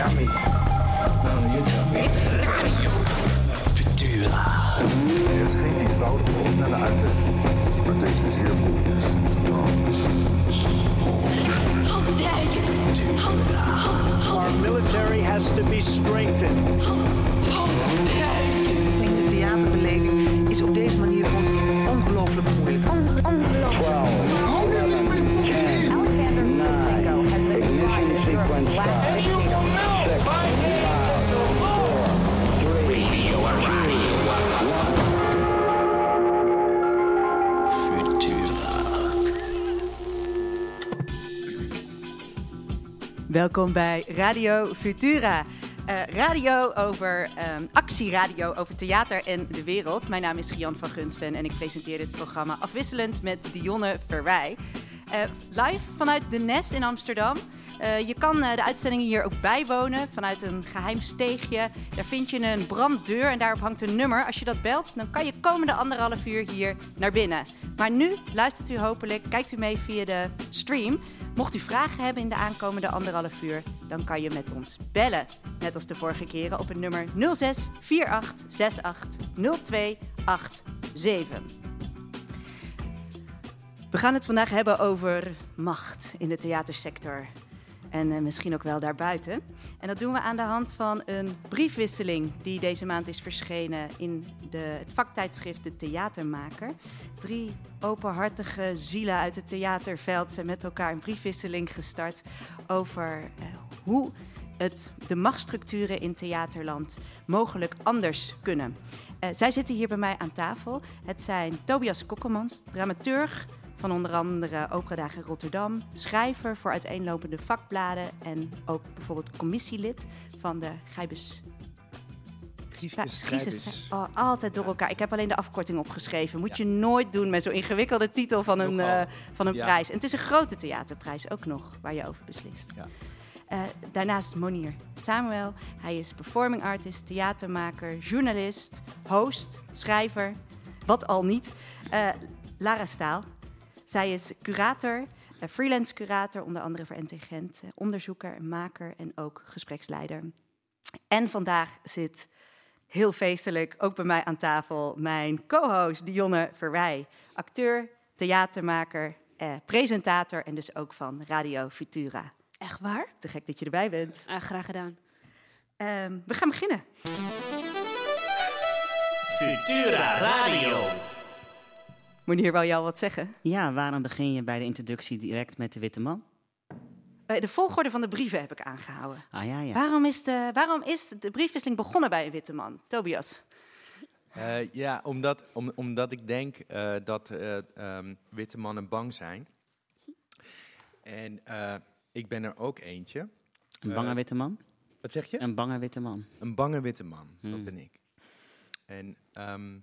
tell me. No, you tell me. Er is geen eenvoudige of snelle uitweg. Maar deze is. Our military has to be strengthened. Denk de theaterbeleving is op deze manier Welkom bij Radio Futura. Eh, radio over ehm, actieradio over theater en de wereld. Mijn naam is Gian van Gunsven en ik presenteer dit programma afwisselend met Dionne Verwij. Eh, live vanuit de Nes in Amsterdam. Eh, je kan de uitzendingen hier ook bijwonen vanuit een geheim steegje. Daar vind je een branddeur en daarop hangt een nummer. Als je dat belt, dan kan je komende anderhalf uur hier naar binnen. Maar nu luistert u hopelijk, kijkt u mee via de stream. Mocht u vragen hebben in de aankomende anderhalf uur, dan kan je met ons bellen. Net als de vorige keren op het nummer 06 48 68 0287. We gaan het vandaag hebben over macht in de theatersector. En eh, misschien ook wel daarbuiten. En dat doen we aan de hand van een briefwisseling die deze maand is verschenen in de, het vaktijdschrift De Theatermaker. Drie openhartige zielen uit het theaterveld zijn met elkaar een briefwisseling gestart over eh, hoe het, de machtsstructuren in theaterland mogelijk anders kunnen. Eh, zij zitten hier bij mij aan tafel. Het zijn Tobias Kokkelmans, dramaturg van onder andere Operadagen Rotterdam, schrijver voor uiteenlopende vakbladen en ook bijvoorbeeld commissielid van de Gijbes. Gieses-. Oh, altijd door elkaar. Ik heb alleen de afkorting opgeschreven. Moet je nooit doen met zo'n ingewikkelde titel van een, eh, van een Ja. prijs. En het is een grote theaterprijs ook nog, waar je over beslist. Ja. Eh, daarnaast Monier Samuel. Hij is performing artist, theatermaker, journalist, host, schrijver. Wat al niet. Eh, Lara Staal. Zij is curator, eh, freelance curator, onder andere voor NT Gent. eh, onderzoeker, en maker en ook gespreksleider. En vandaag zit heel feestelijk ook bij mij aan tafel mijn co-host Dionne Verwij. Acteur, theatermaker, eh, presentator en dus ook van Radio Futura. Echt waar? Te gek dat je erbij bent. Ah, graag gedaan. Ehm, we gaan beginnen. Futura Radio. Meneer, wou al wat zeggen? Ja, waarom begin je bij de introductie direct met de witte man? Eh, de volgorde van de brieven heb ik aangehouden. Ah ja, ja. Waarom, is de, waarom is de briefwisseling begonnen bij een witte man? Tobias. Eh, ja, omdat, om, omdat ik denk eh, dat eh, ehm, witte mannen bang zijn. En eh, ik ben er ook eentje. Een bange witte man? Wat zeg je? Een bange witte man. Een bange witte man, dat Hmm. ben ik. En ehm,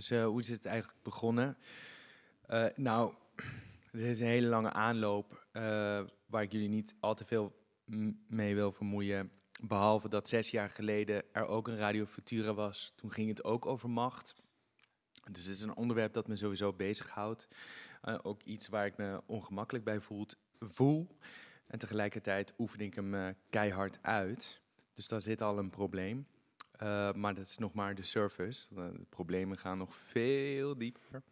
dus eh, hoe is het eigenlijk begonnen? Eh, nou, het is een hele lange aanloop eh, waar ik jullie niet al te veel mee wil vermoeien. Behalve dat zes jaar geleden er ook een Radio Futura was. Toen ging het ook over macht. Dus het is een onderwerp dat me sowieso bezighoudt. Ook iets waar ik me ongemakkelijk bij voelt, voel. En tegelijkertijd oefen ik hem keihard uit. Dus daar zit al een probleem. Eh, maar dat is nog maar de surface. Eh, de problemen gaan nog veel dieper.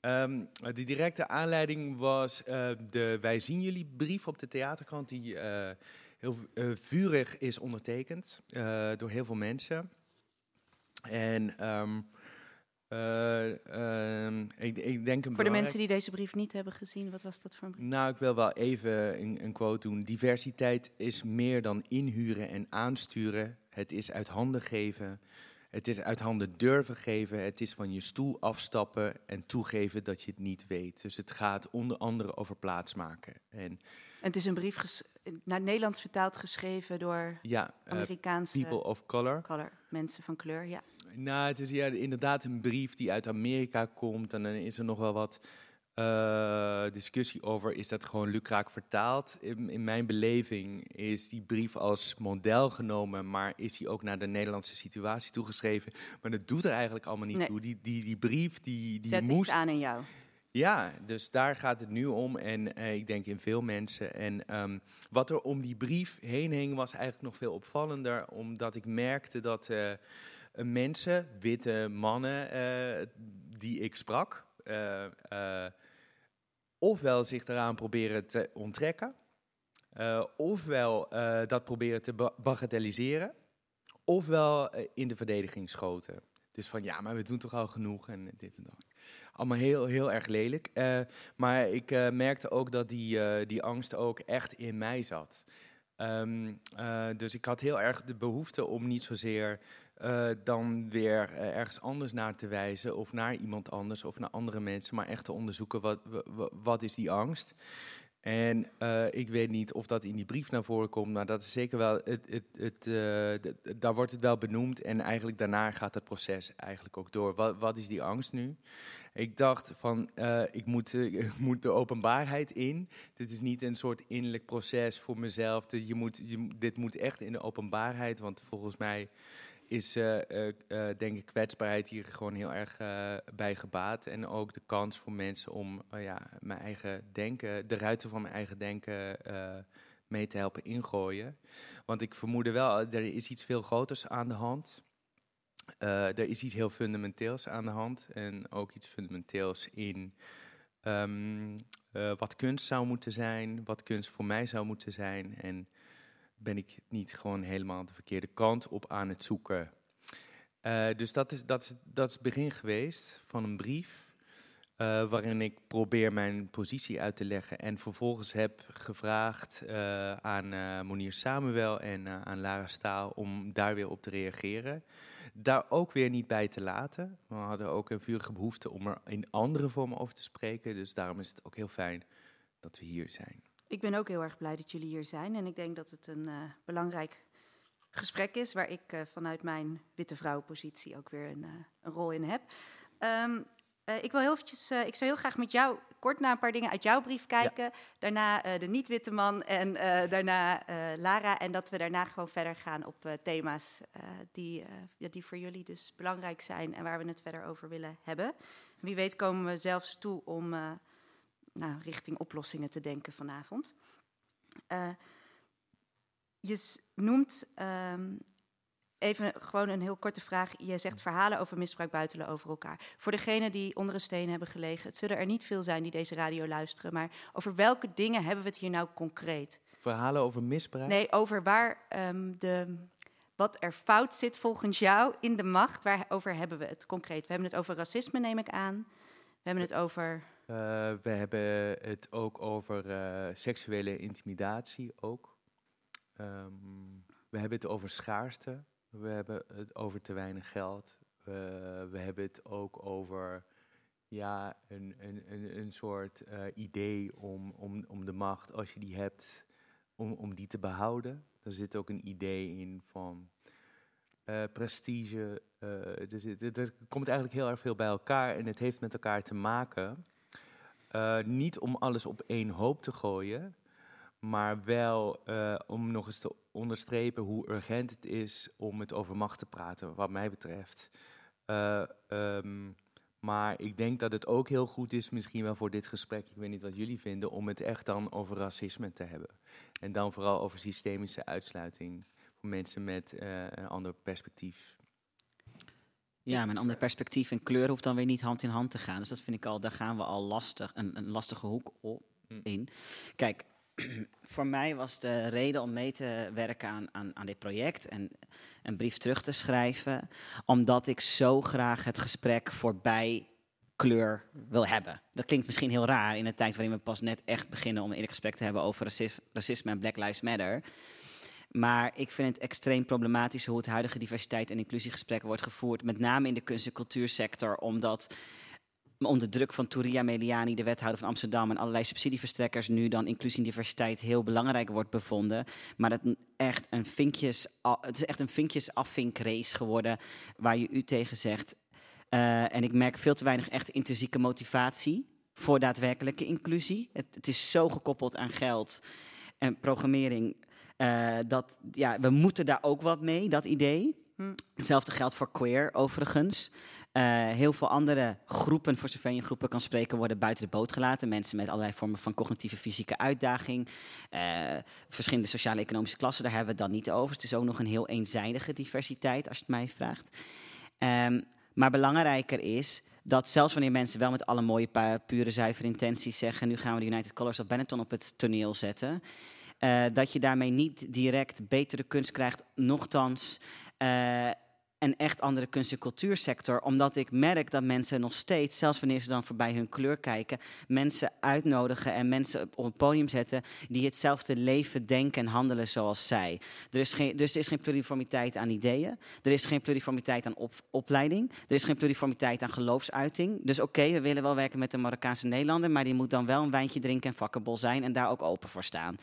Ehm, de directe aanleiding was eh, de Wij zien jullie brief op de theaterkrant, die heel vurig is ondertekend door heel veel mensen. En ehm, eh, ehm, ik, ik denk een Voor de mensen die deze brief niet hebben gezien, wat was dat voor een brief? nou, ik wil wel even een, een quote doen. Diversiteit is meer dan inhuren en aansturen. Het is uit handen geven. Het is uit handen durven geven. Het is van je stoel afstappen en toegeven dat je het niet weet. Dus het gaat onder andere over plaatsmaken. En En het is een brief naar het Nederlands vertaald geschreven door ja, eh, Amerikaanse people of color. color, mensen van kleur. Ja. Nou, het is ja, inderdaad een brief die uit Amerika komt. En dan is er nog wel wat eh, discussie over. Is dat gewoon lukraak vertaald? In, in mijn beleving is die brief als model genomen. Maar is die ook naar de Nederlandse situatie toegeschreven? Maar dat doet er eigenlijk allemaal niet Nee. toe. Die, die, die brief die, die Zet moest. aan in jou. Ja, dus daar gaat het nu om. En eh, ik denk in veel mensen. En ehm, wat er om die brief heen hing, was eigenlijk nog veel opvallender. Omdat ik merkte dat eh, mensen, witte mannen, die ik sprak, ofwel zich eraan proberen te onttrekken, eh, ofwel eh, dat proberen te ba- bagatelliseren, ofwel eh, in de verdediging schoten. Dus van ja, maar we doen toch al genoeg en dit en dat. Allemaal heel, heel erg lelijk. Maar ik merkte ook dat die, die angst ook echt in mij zat. Ehm, eh, dus ik had heel erg de behoefte om niet zozeer eh, dan weer eh, ergens anders naar te wijzen, of naar iemand anders, of naar andere mensen, maar echt te onderzoeken wat, wa- wa- wat is die angst. En eh, ik weet niet of dat in die brief naar voren komt, maar dat is zeker wel, het, het, het, daar wordt het wel benoemd en eigenlijk daarna gaat het proces eigenlijk ook door. Wat, wat is die angst nu? Ik dacht van, ik, moet, moet de openbaarheid in. Dit is niet een soort innerlijk proces voor mezelf. Je, moet- dit moet echt in de openbaarheid, want volgens mij is, eh, eh, eh, denk ik, kwetsbaarheid hier gewoon heel erg bij gebaat. En ook de kans voor mensen om ja, mijn eigen denken, de ruiten van mijn eigen denken mee te helpen ingooien. Want ik vermoedde wel, er is iets veel groters aan de hand. Er is iets heel fundamenteels aan de hand. En ook iets fundamenteels in ehm, eh, wat kunst zou moeten zijn, wat kunst voor mij zou moeten zijn. En ben ik niet gewoon helemaal de verkeerde kant op aan het zoeken. Eh, dus dat is, dat, is, dat is het begin geweest van een brief. eh, waarin ik probeer mijn positie uit te leggen. En vervolgens heb gevraagd eh, aan eh Monier Samuel en aan Lara Staal om daar weer op te reageren. Daar ook weer niet bij te laten. We hadden ook een vurige behoefte om er in andere vormen over te spreken. Dus daarom is het ook heel fijn dat we hier zijn. Ik ben ook heel erg blij dat jullie hier zijn. En ik denk dat het een eh, belangrijk gesprek is, waar ik eh, vanuit mijn witte vrouwenpositie ook weer een, eh, een rol in heb. Ehm, eh, ik wil heel eventjes, ik zou heel graag met jou kort naar een paar dingen uit jouw brief kijken. Daarna de niet-witte man en daarna Lara. En dat we daarna gewoon verder gaan op thema's die, ja, die voor jullie dus belangrijk zijn en waar we het verder over willen hebben. Wie weet komen we zelfs toe om nou, richting oplossingen te denken vanavond. Eh, je noemt ehm, even gewoon een heel korte vraag. Je zegt verhalen over misbruik buitelen over elkaar. Voor degenen die onder een steen hebben gelegen, het zullen er niet veel zijn die deze radio luisteren, maar over welke dingen hebben we het hier nou concreet? Verhalen over misbruik? Nee, over waar ehm, de, wat er fout zit volgens jou in de macht. Waarover hebben we het concreet? We hebben het over racisme, neem ik aan. We hebben het over. Eh, we hebben het ook over eh, seksuele intimidatie ook. Ehm, we hebben het over schaarste. We hebben het over te weinig geld. We- we hebben het ook over ja, een, een, een, een soort eh, idee om, om, om de macht, als je die hebt, om, om die te behouden. Er zit ook een idee in van prestige. er komt eigenlijk heel erg veel bij elkaar en het heeft met elkaar te maken. Eh, niet om alles op één hoop te gooien, maar wel eh, om nog eens te onderstrepen hoe urgent het is om het over macht te praten, wat mij betreft. Eh, ehm, maar ik denk dat het ook heel goed is, misschien wel voor dit gesprek, ik weet niet wat jullie vinden, om het echt dan over racisme te hebben. En dan vooral over systemische uitsluiting voor mensen met een ander perspectief. Ja, maar een ander perspectief en kleur hoeft dan weer niet hand in hand te gaan. Dus dat vind ik al, daar gaan we al lastig, een, een lastige hoek op, Mm. in. Kijk, voor mij was de reden om mee te werken aan, aan, aan dit project en een brief terug te schrijven, omdat ik zo graag het gesprek voorbij kleur wil hebben. Dat klinkt misschien heel raar in een tijd waarin we pas net echt beginnen om een eerlijk gesprek te hebben over racis- racisme en Black Lives Matter. Maar ik vind het extreem problematisch hoe het huidige diversiteit- en inclusiegesprek wordt gevoerd. Met name in de kunst- en cultuursector. Omdat onder druk van Touria Meliani, de wethouder van Amsterdam... en allerlei subsidieverstrekkers nu dan inclusie en diversiteit heel belangrijk wordt bevonden. Maar dat echt een vinkjes, het is echt een vinkjes afvinkrace geworden waar je u tegen zegt. Eh, en ik merk veel te weinig echt intrinsieke motivatie voor daadwerkelijke inclusie. Het is zo gekoppeld aan geld en programmering... Eh, dat, ja, we moeten daar ook wat mee, dat idee. Hm. Hetzelfde geldt voor queer, overigens. Eh, heel veel andere groepen, voor zover je in groepen kan spreken, worden buiten de boot gelaten. Mensen met allerlei vormen van cognitieve fysieke uitdaging. eh, verschillende sociale economische klassen, daar hebben we het dan niet over. Het is ook nog een heel eenzijdige diversiteit, als je het mij vraagt. Ehm, maar belangrijker is dat zelfs wanneer mensen wel met alle mooie, pure, zuivere intenties zeggen... nu gaan we de United Colors of Benetton op het toneel zetten... eh, dat je daarmee niet direct betere kunst krijgt, nochtans... een echt andere kunst- en cultuursector. Omdat ik merk dat mensen nog steeds, zelfs wanneer ze dan voorbij hun kleur kijken, mensen uitnodigen en mensen op een podium zetten die hetzelfde leven, denken en handelen zoals zij. Er is geen, dus er is geen pluriformiteit aan ideeën. Er is geen pluriformiteit aan op, opleiding. Er is geen pluriformiteit aan geloofsuiting. Dus oké, we willen wel werken met een Marokkaanse Nederlander, maar die moet dan wel een wijntje drinken en vakkenbol zijn en daar ook open voor staan.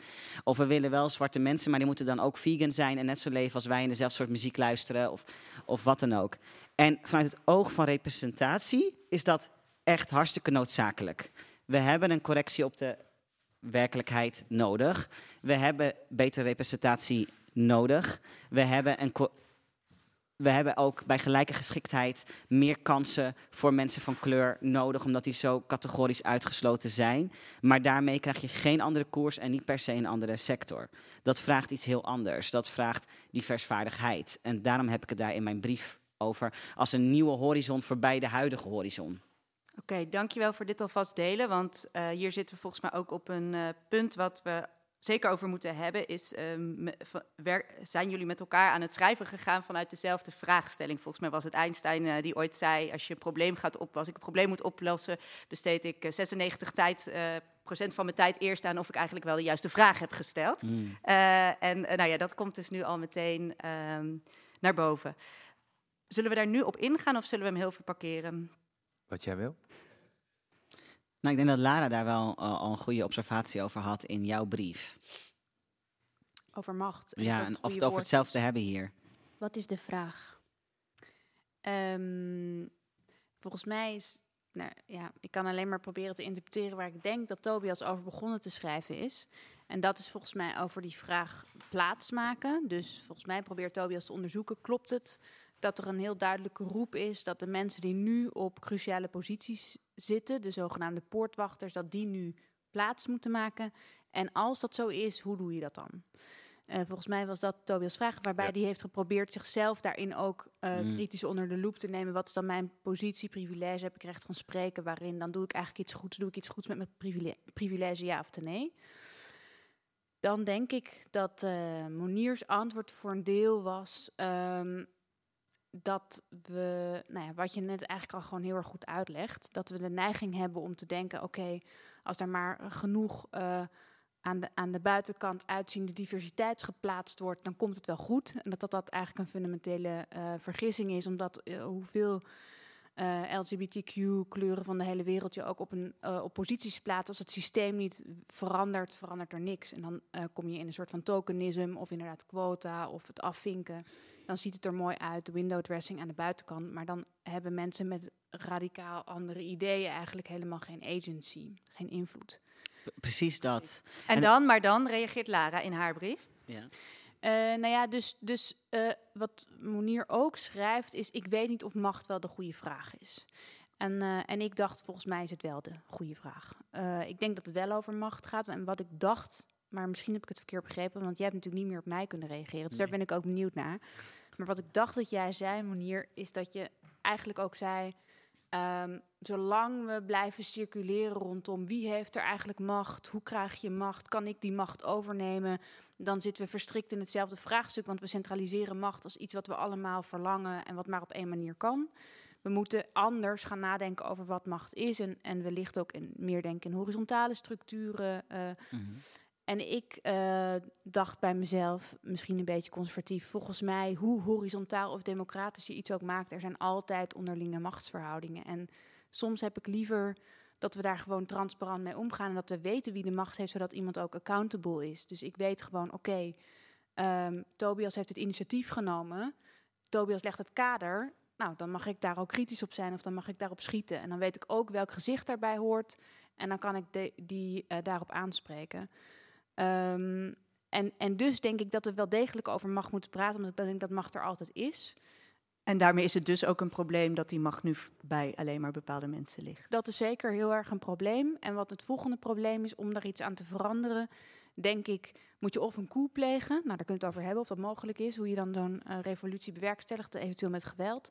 Of we willen wel zwarte mensen, maar die moeten dan ook vegan zijn en net zo leven als wij en dezelfde soort muziek luisteren of, of wat dan ook. En vanuit het oog van representatie is dat echt hartstikke noodzakelijk. We hebben een correctie op de werkelijkheid nodig. We hebben betere representatie nodig. We hebben, een we hebben ook bij gelijke geschiktheid meer kansen voor mensen van kleur nodig, omdat die zo categorisch uitgesloten zijn. Maar daarmee krijg je geen andere koers en niet per se een andere sector. Dat vraagt iets heel anders. Dat vraagt diversvaardigheid. En daarom heb ik het daar in mijn brief over als een nieuwe horizon voorbij de huidige horizon. Oké, dankjewel voor dit alvast delen. Want eh, hier zitten we volgens mij ook op een eh, punt wat we zeker over moeten hebben. Is, ehm, zijn jullie met elkaar aan het schrijven gegaan vanuit dezelfde vraagstelling? Volgens mij was het Einstein eh, die ooit zei, als je een probleem gaat op, als ik een probleem moet oplossen, besteed ik eh, 96 tijd, eh, procent van mijn tijd eerst aan of ik eigenlijk wel de juiste vraag heb gesteld. Eh, en eh, nou ja, dat komt dus nu al meteen ehm, naar boven. Zullen we daar nu op ingaan of zullen we hem heel veel parkeren? Wat jij wil? Nou, ik denk dat Lara daar wel eh, al een goede observatie over had in jouw brief. Over macht. en Ja, en of het over hetzelfde is. hebben hier. Wat is de vraag? Ehm, volgens mij is. Nou, ja, ik kan alleen maar proberen te interpreteren waar ik denk dat Tobias over begonnen te schrijven is. En dat is volgens mij over die vraag plaatsmaken. Dus volgens mij probeert Tobias te onderzoeken: klopt het dat er een heel duidelijke roep is dat de mensen die nu op cruciale posities zitten, de zogenaamde poortwachters, dat die nu plaats moeten maken? En als dat zo is, hoe doe je dat dan? Eh, volgens mij was dat Tobias' vraag, waarbij Ja. hij heeft geprobeerd zichzelf daarin ook eh, Mm. kritisch onder de loep te nemen. Wat is dan mijn positie, privilege? Heb ik recht van spreken? Waarin dan doe ik eigenlijk iets goeds? Doe ik iets goeds met mijn privile- privilege, ja of nee? Dan denk ik dat eh Moniers antwoord voor een deel was ehm, dat we, nou ja, wat je net eigenlijk al gewoon heel erg goed uitlegt, dat we de neiging hebben om te denken: oké, als er maar genoeg eh, aan, de, aan de buitenkant uitziende diversiteit geplaatst wordt, dan komt het wel goed. En dat dat, dat eigenlijk een fundamentele eh, vergissing is, omdat eh, hoeveel LGBTQ-kleuren van de hele wereld je ook op, een, op posities plaatst. Als het systeem niet verandert, verandert er niks. En dan kom je in een soort van tokenisme of inderdaad quota of het afvinken. Dan ziet het er mooi uit, de window dressing aan de buitenkant. Maar dan hebben mensen met radicaal andere ideeën eigenlijk helemaal geen agency, geen invloed. Precies dat. En, En- dan, maar dan reageert Lara in haar brief. Ja. Eh, nou ja, dus, dus eh, wat Monier ook schrijft is... ik weet niet of macht wel de goede vraag is. En, eh, en ik dacht, volgens mij is het wel de goede vraag. Eh, ik denk dat het wel over macht gaat. En wat ik dacht, maar misschien heb ik het verkeerd begrepen... want jij hebt natuurlijk niet meer op mij kunnen reageren. Dus daar ben ik ook benieuwd naar. Maar wat ik dacht dat jij zei, Monier... is dat je eigenlijk ook zei... ehm, zolang we blijven circuleren rondom wie heeft er eigenlijk macht... hoe krijg je macht, kan ik die macht overnemen dan zitten we verstrikt in hetzelfde vraagstuk, want we centraliseren macht als iets wat we allemaal verlangen en wat maar op één manier kan. We moeten anders gaan nadenken over wat macht is en, en wellicht ook in, meer denken in horizontale structuren. eh. Mhm. En ik eh, dacht bij mezelf, misschien een beetje conservatief, volgens mij, hoe horizontaal of democratisch je iets ook maakt, er zijn altijd onderlinge machtsverhoudingen. En soms heb ik liever dat we daar gewoon transparant mee omgaan en dat we weten wie de macht heeft, zodat iemand ook accountable is. Dus ik weet gewoon, oké, ehm, Tobias heeft het initiatief genomen, Tobias legt het kader, nou, dan mag ik daar ook kritisch op zijn of dan mag ik daarop schieten. En dan weet ik ook welk gezicht daarbij hoort en dan kan ik die eh, daarop aanspreken. Ehm, en, en dus denk ik dat we wel degelijk over macht moeten praten, omdat ik denk dat macht er altijd is. En daarmee is het dus ook een probleem dat die macht nu bij alleen maar bepaalde mensen ligt. Dat is zeker heel erg een probleem. En wat het volgende probleem is om daar iets aan te veranderen, denk ik, moet je of een coup plegen. Nou, daar kun je het over hebben of dat mogelijk is. Hoe je dan zo'n eh, revolutie bewerkstelligt, eventueel met geweld.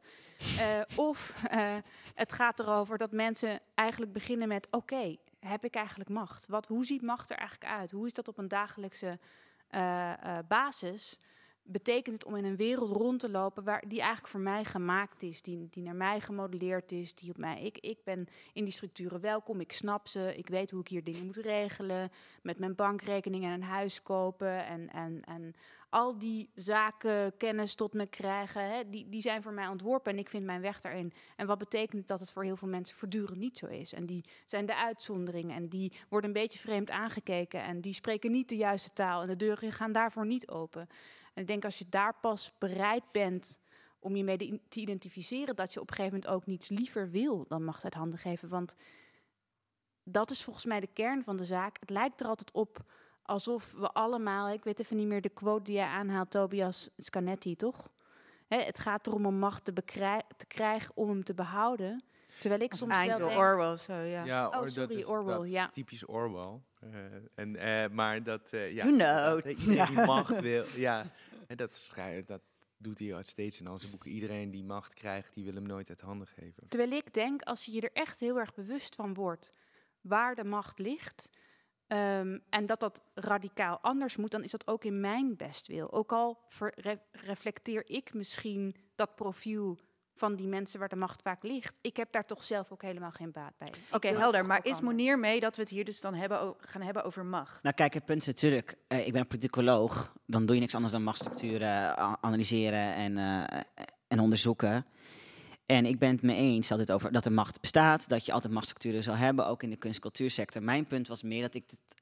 Eh, of eh, het gaat erover dat mensen eigenlijk beginnen met: oké, heb ik eigenlijk macht? Wat, hoe ziet macht er eigenlijk uit? Hoe is dat op een dagelijkse eh, eh, basis? Betekent het om in een wereld rond te lopen waar die eigenlijk voor mij gemaakt is, die, die naar mij gemodelleerd is, die op mij. Ik, ik ben in die structuren welkom, ik snap ze, ik weet hoe ik hier dingen moet regelen, met mijn bankrekening en een huis kopen en, en, en al die zaken kennis tot me krijgen, hè, die, die zijn voor mij ontworpen en ik vind mijn weg daarin. En wat betekent dat het voor heel veel mensen voortdurend niet zo is? En die zijn de uitzonderingen en die worden een beetje vreemd aangekeken en die spreken niet de juiste taal en de deuren gaan daarvoor niet open. En ik denk als je daar pas bereid bent om je mee te identificeren, dat je op een gegeven moment ook niets liever wil dan macht uit handen geven. Want dat is volgens mij de kern van de zaak. Het lijkt er altijd op alsof we allemaal, ik weet even niet meer de quote die jij aanhaalt, Tobias Scanetti, toch? Hè, het gaat erom om macht te, te krijgen om hem te behouden. Terwijl ik soms eind wel Orwell, zo ja. Ja, Oh, dat is, Orwell, dat is ja. typisch Orwell. Eh, en, eh, maar dat, eh, ja, You know. dat, iedereen die macht wil, ja, en dat, schrijft, dat doet hij al steeds in al zijn boeken. Iedereen die macht krijgt, die wil hem nooit uit handen geven. Terwijl ik denk, als je je er echt heel erg bewust van wordt waar de macht ligt. Ehm, en dat dat radicaal anders moet, dan is dat ook in mijn bestwil. Ook al ver- re- reflecteer ik misschien dat profiel van die mensen waar de macht vaak ligt. Ik heb daar toch zelf ook helemaal geen baat bij. Oké, helder. Maar is. Monier mee dat we het hier dus dan hebben, gaan hebben over macht? Nou, kijk, het punt is natuurlijk, eh, ik ben een politicoloog. Dan doe je niks anders dan machtsstructuren analyseren en, eh, en onderzoeken. En ik ben het mee eens altijd over dat er macht bestaat, dat je altijd machtsstructuren zal hebben, ook in de kunst-cultuursector. Mijn punt was meer dat ik het-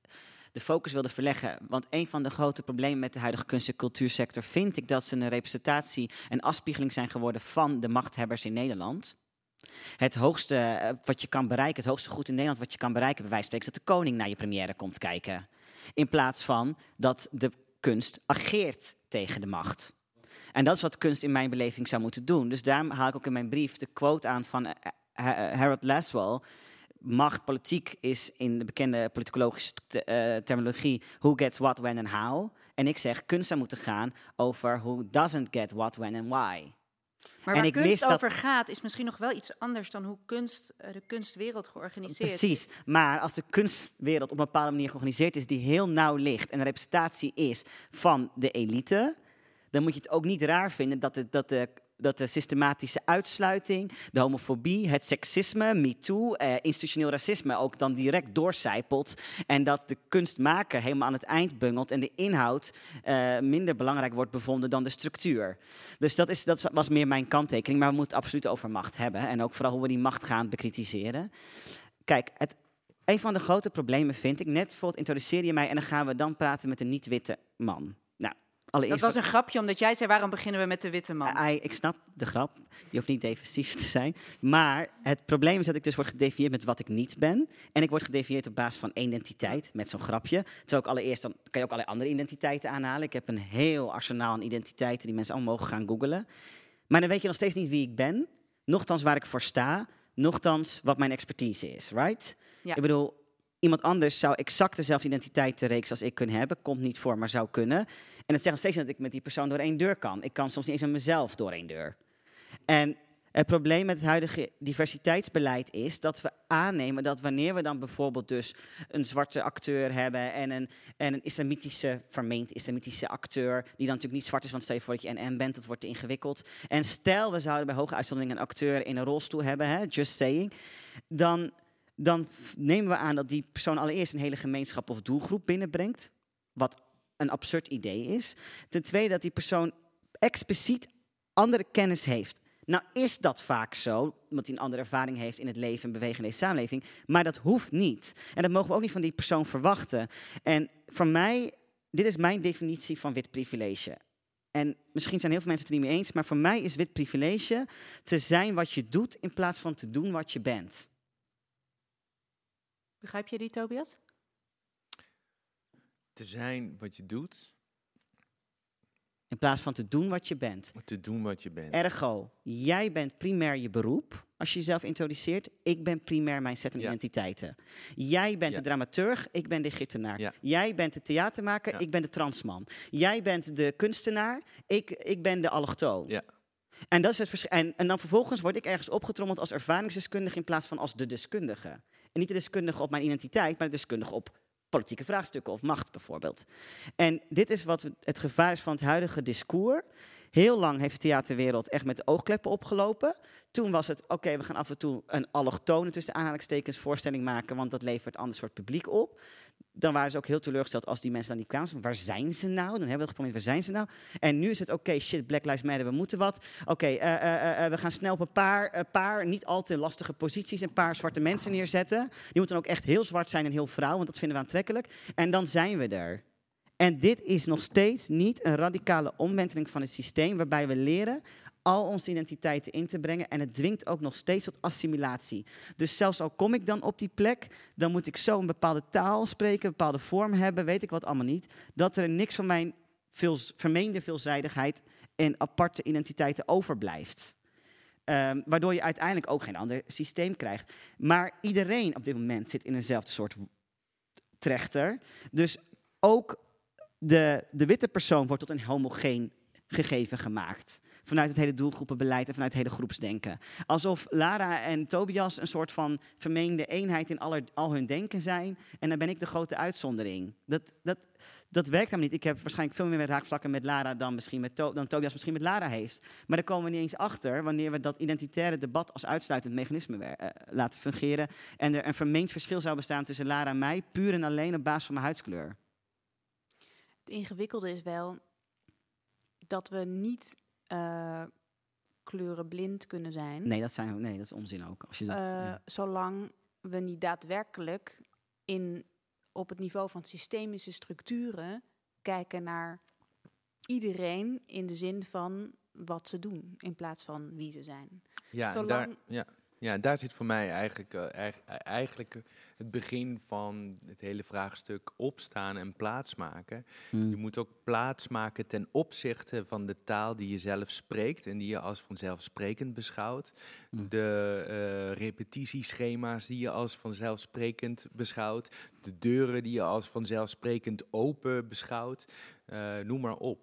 de focus wilde verleggen. Want een van de grote problemen met de huidige kunst- en cultuursector vind ik dat ze een representatie en afspiegeling zijn geworden van de machthebbers in Nederland. Het hoogste eh, wat je kan bereiken, het hoogste goed in Nederland wat je kan bereiken, bij wijze van spreken, is dat de koning naar je première komt kijken. In plaats van dat de kunst ageert tegen de macht. En dat is wat kunst in mijn beleving zou moeten doen. Dus daarom haal ik ook in mijn brief de quote aan van eh, Ha- Harold Laswell. Macht, politiek is in de bekende politicologische te- eh, terminologie who gets what, when en how. En ik zeg kunst zou moeten gaan over who doesn't get what, when en why. Maar En waar kunst over gaat, is misschien nog wel iets anders dan hoe kunst, eh, de kunstwereld georganiseerd Precies. is. Maar als de kunstwereld op een bepaalde manier georganiseerd is, die heel nauw ligt en een representatie is van de elite, dan moet je het ook niet raar vinden dat de, dat de, dat de systematische uitsluiting, de homofobie, het seksisme, MeToo, eh, institutioneel racisme ook dan direct doorcijpelt. En dat de kunstmaker helemaal aan het eind bungelt en de inhoud eh, minder belangrijk wordt bevonden dan de structuur. Dus dat, is, dat was meer mijn kanttekening. Maar we moeten het absoluut over macht hebben. En ook vooral hoe we die macht gaan bekritiseren. Kijk, het, een van de grote problemen vind ik, net bijvoorbeeld introduceer je mij en dan gaan we dan praten met een niet-witte man. Nou, Dat allereerst... was een grapje, omdat jij zei, waarom beginnen we met de witte man? I- ik snap de grap, je hoeft niet defensief te zijn. Maar het probleem is dat ik dus word gedefinieerd met wat ik niet ben. En ik word gedefinieerd op basis van identiteit, met zo'n grapje. Terwijl ik allereerst, dan kan je ook allerlei andere identiteiten aanhalen. Ik heb een heel arsenaal aan identiteiten die mensen allemaal mogen gaan googlen. Maar dan weet je nog steeds niet wie ik ben. Nochtans waar ik voor sta. Nochtans wat mijn expertise is, right? Ja. Ik bedoel, iemand anders zou exact dezelfde identiteitenreeks als ik kunnen hebben. Komt niet voor, maar zou kunnen. En dat zegt nog steeds dat ik met die persoon door één deur kan. Ik kan soms niet eens met mezelf door één deur. En het probleem met het huidige diversiteitsbeleid is dat we aannemen dat wanneer we dan bijvoorbeeld dus een zwarte acteur hebben en een, en een islamitische, vermeend islamitische acteur, die dan natuurlijk niet zwart is, want stel je voor dat je NN bent, dat wordt te ingewikkeld. En stel we zouden bij hoge uitzondering een acteur in een rolstoel hebben, hè, just saying, dan, dan nemen we aan dat die persoon allereerst een hele gemeenschap of doelgroep binnenbrengt, wat een absurd idee is. Ten tweede dat die persoon expliciet andere kennis heeft. Nou is dat vaak zo, omdat hij een andere ervaring heeft in het leven en bewegen in deze samenleving. Maar dat hoeft niet. En dat mogen we ook niet van die persoon verwachten. En voor mij, dit is mijn definitie van wit privilege. En misschien zijn heel veel mensen het er niet mee eens, maar voor mij is wit privilege te zijn wat je doet in plaats van te doen wat je bent. Begrijp je die, Tobias? Te zijn wat je doet. In plaats van te doen wat je bent. Te doen wat je bent. Ergo, jij bent primair je beroep als je jezelf introduceert. Ik ben primair mijn set en Ja. identiteiten. Jij bent Ja. de dramaturg, ik ben de gittenaar. Ja. Jij bent de theatermaker, ik ben de transman. Jij bent de kunstenaar, ik, ik ben de allochtoon. Ja. En, dat is het verschil. En, en dan vervolgens word ik ergens opgetrommeld als ervaringsdeskundige in plaats van als de deskundige. En niet de deskundige op mijn identiteit, maar de deskundige op politieke vraagstukken of macht bijvoorbeeld. En dit is wat het gevaar is van het huidige discours. Heel lang heeft de theaterwereld echt met oogkleppen opgelopen. Toen was het, oké, we gaan af en toe een allochtone tussen aanhalingstekens voorstelling maken, want dat levert een ander soort publiek op. Dan waren ze ook heel teleurgesteld als die mensen dan niet kwamen. Waar zijn ze nou? Dan hebben we geprobeerd, waar zijn ze nou? En nu is het, oké, shit, Black Lives Matter, we moeten wat. Oké, eh, eh, eh, we gaan snel op een paar, paar niet al te lastige posities een paar zwarte mensen neerzetten. Die moeten dan ook echt heel zwart zijn en heel vrouw, want dat vinden we aantrekkelijk. En dan zijn we er. En dit is nog steeds niet een radicale omwenteling van het systeem waarbij we leren al onze identiteiten in te brengen. En het dwingt ook nog steeds tot assimilatie. Dus zelfs al kom ik dan op die plek, dan moet ik zo een bepaalde taal spreken, een bepaalde vorm hebben, weet ik wat allemaal niet. Dat er niks van mijn veel, vermeende veelzijdigheid en aparte identiteiten overblijft. Ehm, waardoor je uiteindelijk ook geen ander systeem krijgt. Maar iedereen op dit moment zit in eenzelfde soort trechter. Dus ook de, de witte persoon wordt tot een homogeen gegeven gemaakt. Vanuit het hele doelgroepenbeleid en vanuit het hele groepsdenken. Alsof Lara en Tobias een soort van vermeende eenheid in al hun denken zijn. En dan ben ik de grote uitzondering. Dat, dat, dat werkt helemaal niet. Ik heb waarschijnlijk veel meer raakvlakken met Lara dan, misschien met dan Tobias misschien met Lara heeft. Maar daar komen we niet eens achter wanneer we dat identitaire debat als uitsluitend mechanisme eh, laten fungeren. En er een vermeend verschil zou bestaan tussen Lara en mij, puur en alleen op basis van mijn huidskleur. Het ingewikkelde is wel dat we niet eh, kleurenblind kunnen zijn. Nee, dat, zijn, nee, dat is onzin ook. Als je dat, eh, ja. Zolang we niet daadwerkelijk in, op het niveau van systemische structuren kijken naar iedereen in de zin van wat ze doen, in plaats van wie ze zijn. Ja, en Zolang- daar, ja, ja, daar zit voor mij eigenlijk, eh, eig- eigenlijk eh, het begin van het hele vraagstuk opstaan en plaatsmaken. Hmm. Je moet ook plaatsmaken ten opzichte van de taal die je zelf spreekt en die je als vanzelfsprekend beschouwt. Mm. De eh, repetitieschema's die je als vanzelfsprekend beschouwt. De deuren die je als vanzelfsprekend open beschouwt. Eh, noem maar op.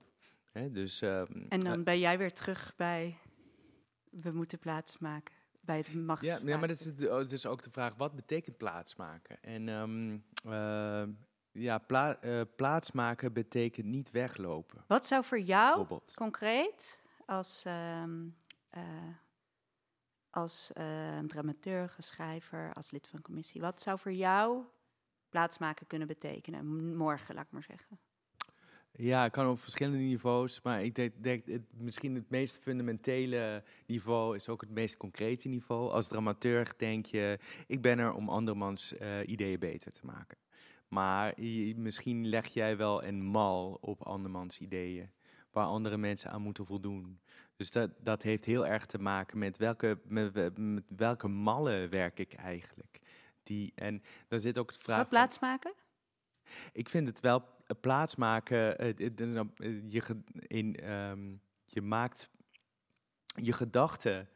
Hè, dus, ehm, En dan ben jij weer terug bij we moeten plaatsmaken. Bij het machts. Ja, ja maar dat is, het- oh, is ook de vraag, wat betekent plaatsmaken? En ehm, eh, ja, pla- eh, plaatsmaken betekent niet weglopen, Wat zou voor jou concreet als, ehm, eh, als ehm, dramaturg, schrijver, als lid van een commissie, wat zou voor jou plaatsmaken kunnen betekenen? Morgen, laat ik maar zeggen. Ja, het kan op verschillende niveaus, maar ik denk, denk het, misschien het meest fundamentele niveau is ook het meest concrete niveau. Als dramaturg denk je, ik ben er om andermans eh, ideeën beter te maken. Maar je- misschien leg jij wel een mal op andermans ideeën, waar andere mensen aan moeten voldoen. Dus dat, dat heeft heel erg te maken met welke, met, met welke mallen werk ik eigenlijk. Die, en dan zit ook de vraag... dat van- plaatsmaken? ik vind het wel plaatsmaken. eh, dan, eh, je, in, ehm, je maakt je gedachten.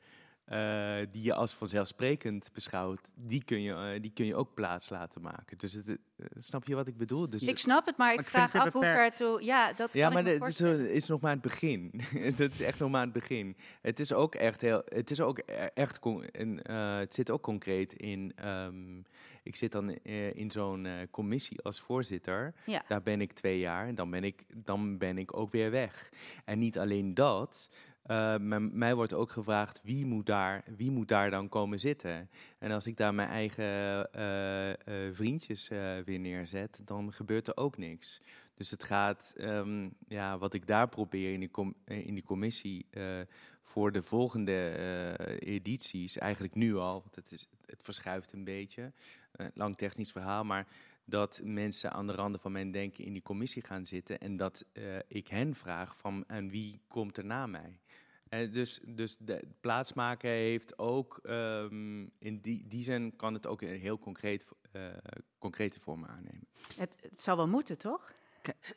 Eh, die je als vanzelfsprekend beschouwt, die kun je, eh, die kun je ook plaats laten maken. Dus het, eh, snap je wat ik bedoel? Dus Ik snap het, maar ik vraag het af hoe ver toe... Ja, dat ja, kan maar dit is, nog maar het begin. dat is echt nog maar het begin. Het is ook echt heel. Het is ook e- echt. eh, het zit ook concreet in. ehm, ik zit dan eh, in zo'n eh, commissie als voorzitter. Ja. Daar ben ik twee jaar en dan ben ik, dan ben ik ook weer weg. En niet alleen dat. Eh, m- mij wordt ook gevraagd wie moet, daar, wie moet daar dan komen zitten. En als ik daar mijn eigen eh, eh, vriendjes weer neerzet, dan gebeurt er ook niks. Dus het gaat, ehm, ja, wat ik daar probeer in die, in die commissie voor de volgende edities, eigenlijk nu al, want het, is, het verschuift een beetje, eh, lang technisch verhaal, maar dat mensen aan de randen van mijn denken in die commissie gaan zitten en dat ik hen vraag van en wie komt er na mij. Eh, dus, dus de plaatsmaken heeft ook, ehm, in die, die zin kan het ook een heel concreet, eh, concrete vormen aannemen. Het, het zou wel moeten, toch?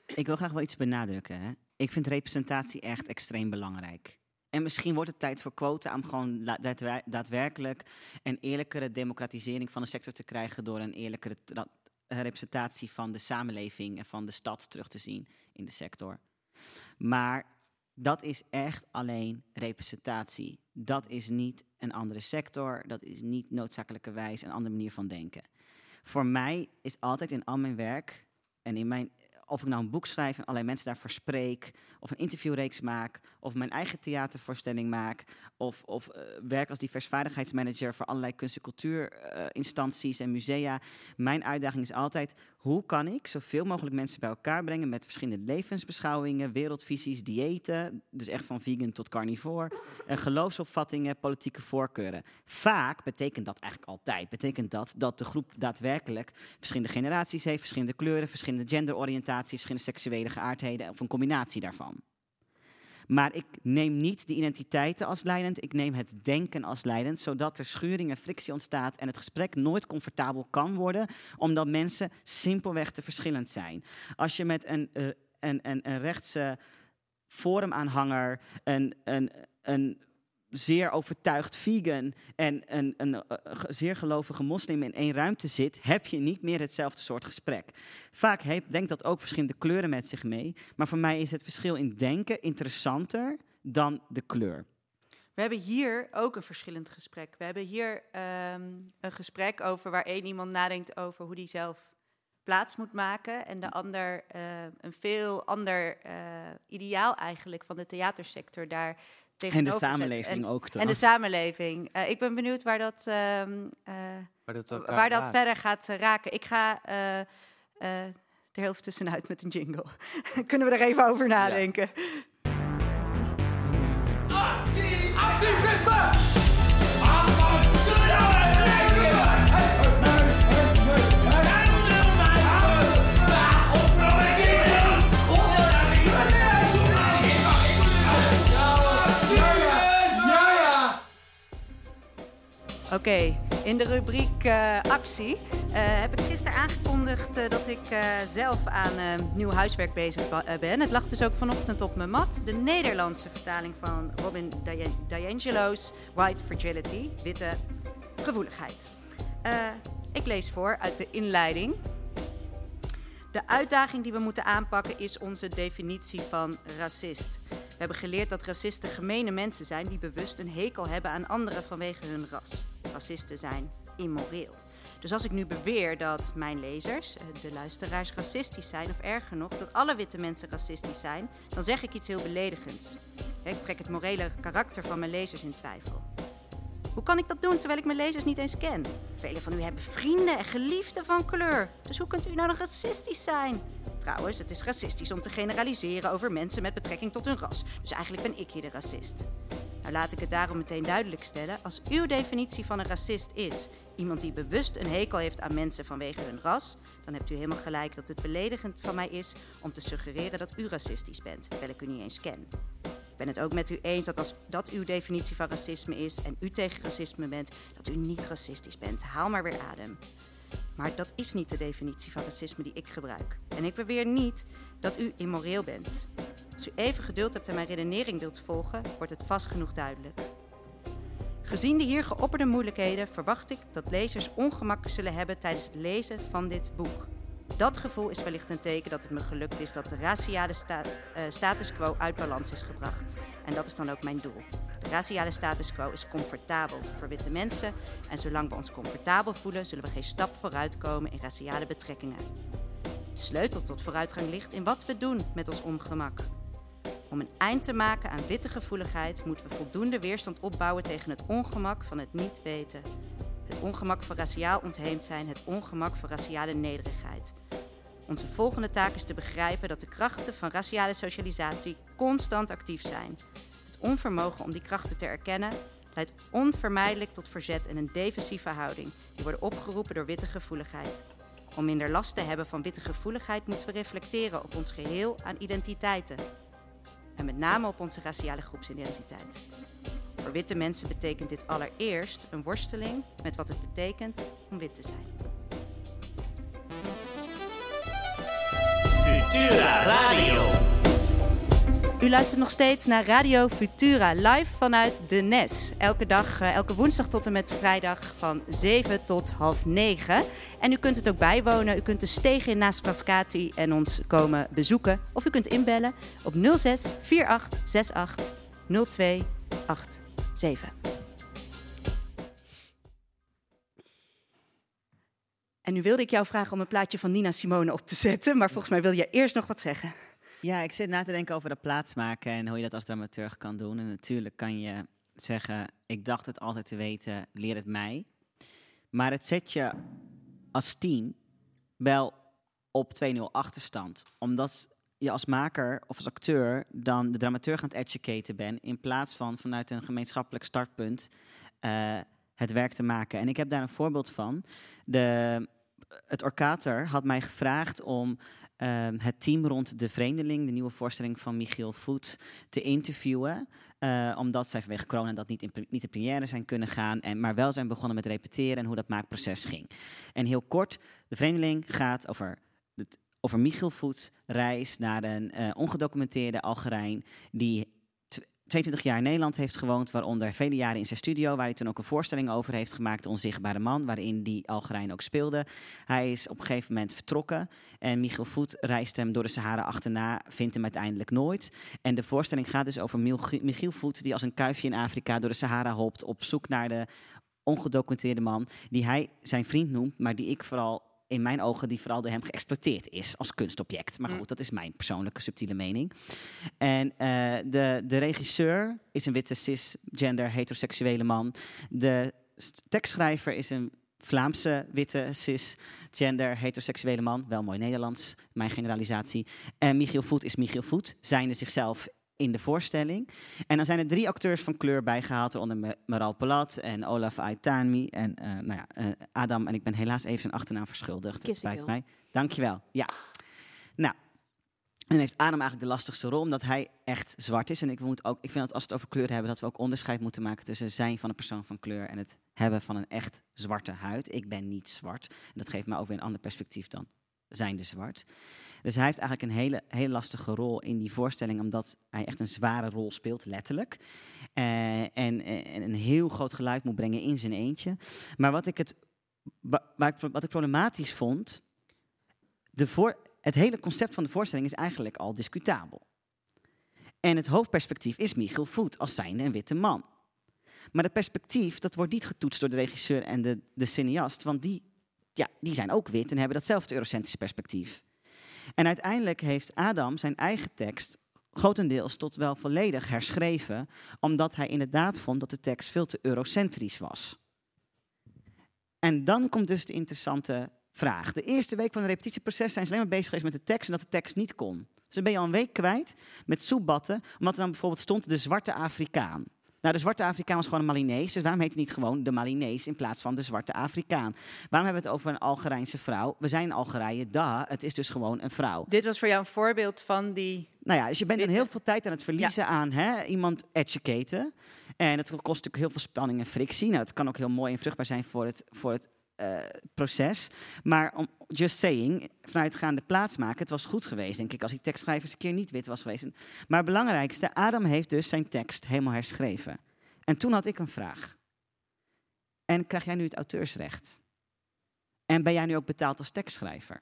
Ik wil graag wel iets benadrukken. Hè. Ik vind representatie echt extreem belangrijk. En misschien wordt het tijd voor quota om gewoon daadwerkelijk een eerlijkere democratisering van de sector te krijgen door een eerlijkere representatie van de samenleving en van de stad terug te zien in de sector. Maar dat is echt alleen representatie. Dat is niet een andere sector, dat is niet noodzakelijkerwijs een andere manier van denken. Voor mij is altijd in al mijn werk en in mijn, of ik nou een boek schrijf en allerlei mensen daarvoor spreek, of een interviewreeks maak, of mijn eigen theatervoorstelling maak, of, of eh, werk als diversvaardigheidsmanager voor allerlei kunst- en cultuurinstanties en musea. Mijn uitdaging is altijd, hoe kan ik zoveel mogelijk mensen bij elkaar brengen met verschillende levensbeschouwingen, wereldvisies, diëten, dus echt van vegan tot carnivore, eh, geloofsopvattingen, politieke voorkeuren. Vaak betekent dat eigenlijk altijd, betekent dat dat de groep daadwerkelijk verschillende generaties heeft, verschillende kleuren, verschillende genderoriëntaties, verschillende seksuele geaardheden of een combinatie daarvan. Maar ik neem niet de identiteiten als leidend, ik neem het denken als leidend, zodat er schuring en frictie ontstaat en het gesprek nooit comfortabel kan worden, omdat mensen simpelweg te verschillend zijn. Als je met een, eh, een, een, een rechtse forumaanhanger, een, een, een zeer overtuigd vegan en een, een, eh, ge- zeer gelovige moslim in één ruimte zit, heb je niet meer hetzelfde soort gesprek. Vaak heeft, denkt dat ook verschillende kleuren met zich mee, maar voor mij is het verschil in denken interessanter dan de kleur. We hebben hier ook een verschillend gesprek. We hebben hier ehm, een gesprek over waar één iemand nadenkt over hoe die zelf plaats moet maken. En de ander eh, een veel ander eh, ideaal eigenlijk van de theatersector daar En de samenleving En- ook En de samenleving. Eh, ik ben benieuwd waar dat, ehm, eh, Waar dat, waar verder gaat eh, raken. Ik ga eh, eh, er heel even tussenuit met een jingle. Kunnen we er even over nadenken? Oké, in de rubriek eh, actie eh, heb ik gisteren aangekondigd eh, dat ik zelf aan nieuw huiswerk bezig ben. Het lag dus ook vanochtend op mijn mat. De Nederlandse vertaling van Robin D'Angelo's White Fragility, witte gevoeligheid. Ik lees voor uit de inleiding. De uitdaging die we moeten aanpakken is onze definitie van racist. We hebben geleerd dat racisten gemene mensen zijn die bewust een hekel hebben aan anderen vanwege hun ras. Racisten zijn immoreel. Dus als ik nu beweer dat mijn lezers, eh, de luisteraars, racistisch zijn, of erger nog, dat alle witte mensen racistisch zijn, dan zeg ik iets heel beledigends. Ik trek het morele karakter van mijn lezers in twijfel. Hoe kan ik dat doen terwijl ik mijn lezers niet eens ken? Velen van u hebben vrienden en geliefden van kleur. Dus hoe kunt u nou nog racistisch zijn? Trouwens, het is racistisch om te generaliseren over mensen met betrekking tot hun ras. Dus eigenlijk ben ik hier de racist. Nou, laat ik het daarom meteen duidelijk stellen. Als uw definitie van een racist is iemand die bewust een hekel heeft aan mensen vanwege hun ras, dan hebt u helemaal gelijk dat het beledigend van mij is om te suggereren dat u racistisch bent, terwijl ik u niet eens ken. Ben het ook met u eens dat als dat uw definitie van racisme is en u tegen racisme bent, dat u niet racistisch bent. Haal maar weer adem. Maar dat is niet de definitie van racisme die ik gebruik. En ik beweer niet dat u immoreel bent. Als u even geduld hebt en mijn redenering wilt volgen, wordt het vast genoeg duidelijk. Gezien de hier geopperde moeilijkheden verwacht ik dat lezers ongemak zullen hebben tijdens het lezen van dit boek. Dat gevoel is wellicht een teken dat het me gelukt is dat de raciale eh, status quo uit balans is gebracht. En dat is dan ook mijn doel. De raciale status quo is comfortabel voor witte mensen. En zolang we ons comfortabel voelen, zullen we geen stap vooruit komen in raciale betrekkingen. De sleutel tot vooruitgang ligt in wat we doen met ons ongemak. Om een eind te maken aan witte gevoeligheid moeten we voldoende weerstand opbouwen tegen het ongemak van het niet weten. Het ongemak van raciaal ontheemd zijn, het ongemak van raciale nederigheid. Onze volgende taak is te begrijpen dat de krachten van raciale socialisatie constant actief zijn. Het onvermogen om die krachten te erkennen leidt onvermijdelijk tot verzet en een defensieve houding, die worden opgeroepen door witte gevoeligheid. Om minder last te hebben van witte gevoeligheid moeten we reflecteren op ons geheel aan identiteiten. En met name op onze raciale groepsidentiteit. Voor witte mensen betekent dit allereerst een worsteling met wat het betekent om wit te zijn. Futura Radio. luistert nog steeds naar Radio Futura live vanuit de NES. Elke dag, eh, elke woensdag tot en met vrijdag van 7 tot half 9. En u kunt het ook bijwonen. U kunt de steeg in naast Frascati en ons komen bezoeken. Of u kunt inbellen op 06 48 68 02 87. En nu wilde ik jou vragen om een plaatje van Nina Simone op te zetten. Maar volgens mij wil je eerst nog wat zeggen. Ja, ik zit na te denken over dat plaatsmaken en hoe je dat als dramaturg kan doen. En natuurlijk kan je zeggen, ik dacht het altijd te weten, leer het mij. Maar het zet je als team wel op 2-0 achterstand. Omdat je als maker of als acteur dan de dramaturg aan het educaten bent... in plaats van vanuit een gemeenschappelijk startpunt eh, het werk te maken. En ik heb daar een voorbeeld van. De, het Orkater had mij gevraagd om ehm, het team rond De Vreemdeling, de nieuwe voorstelling van Michiel Voet, te interviewen. eh, omdat zij vanwege corona dat niet, in, niet de première zijn kunnen gaan, en, maar wel zijn begonnen met repeteren en hoe dat maakproces ging. En heel kort, De Vreemdeling gaat over, over Michiel Voets reis naar een eh, ongedocumenteerde Algerijn die tw- 22 jaar in Nederland heeft gewoond, waaronder vele jaren in zijn studio, waar hij toen ook een voorstelling over heeft gemaakt, De Onzichtbare Man, waarin die Algerijn ook speelde. Hij is op een gegeven moment vertrokken en Michiel Voet reist hem door de Sahara achterna, vindt hem uiteindelijk nooit. En de voorstelling gaat dus over Michiel Voet, die als een kuifje in Afrika door de Sahara hopt, op zoek naar de ongedocumenteerde man, die hij zijn vriend noemt, maar die ik vooral in mijn ogen, die vooral door hem geëxploiteerd is als kunstobject. Maar goed, dat is mijn persoonlijke subtiele mening. En eh, de, de regisseur is een witte cisgender heteroseksuele man. De st- tekstschrijver is een Vlaamse witte cisgender heteroseksuele man. Wel mooi Nederlands, mijn generalisatie. En Michiel Voet is Michiel Voet, zijnde zichzelf in de voorstelling. En dan zijn er drie acteurs van kleur bijgehaald, onder Meral Palat en Olaf Aitami en eh, nou ja, eh, Adam. En ik ben helaas even zijn achternaam verschuldigd. Het spijt mij. Dankjewel. Ja. Nou, en dan heeft Adam eigenlijk de lastigste rol, omdat hij echt zwart is. En ik, moet ook, ik vind dat als we het over kleur hebben, dat we ook onderscheid moeten maken tussen zijn van een persoon van kleur en het hebben van een echt zwarte huid. Ik ben niet zwart. En dat geeft me ook weer een ander perspectief dan zijnde zwart. Dus hij heeft eigenlijk een hele, hele lastige rol in die voorstelling, omdat hij echt een zware rol speelt, letterlijk. Eh, en, en een heel groot geluid moet brengen in zijn eentje. Maar wat ik, het, wat ik problematisch vond, de het hele concept van de voorstelling is eigenlijk al discutabel. En het hoofdperspectief is Michiel Voet als zijnde een witte man. Maar het perspectief, dat wordt niet getoetst door de regisseur en de, de cineast, want die, ja, die zijn ook wit en hebben datzelfde eurocentrische perspectief. En uiteindelijk heeft Adam zijn eigen tekst grotendeels tot wel volledig herschreven, omdat hij inderdaad vond dat de tekst veel te eurocentrisch was. En dan komt dus de interessante vraag. De eerste week van het repetitieproces zijn ze alleen maar bezig geweest met de tekst en dat de tekst niet kon. Dus dan ben je al een week kwijt met soepbatten, omdat er dan bijvoorbeeld stond de zwarte Afrikaan. Nou, de zwarte Afrikaan was gewoon een Malinees, dus waarom heet hij niet gewoon de Malinees in plaats van de zwarte Afrikaan? Waarom hebben we het over een Algerijnse vrouw? We zijn Algerije, da, het is dus gewoon een vrouw. Dit was voor jou een voorbeeld van die... Nou ja, dus je bent dan heel veel tijd aan het verliezen aan hè, iemand educaten. En dat kost natuurlijk heel veel spanning en frictie. Nou, dat kan ook heel mooi en vruchtbaar zijn voor het, voor het eh, proces. Maar om, just saying, vanuitgaande plaats maken, het was goed geweest, denk ik, als die tekstschrijver eens een keer niet wit was geweest. Maar het belangrijkste, Adam heeft dus zijn tekst helemaal herschreven. En toen had ik een vraag. En krijg jij nu het auteursrecht? En ben jij nu ook betaald als tekstschrijver?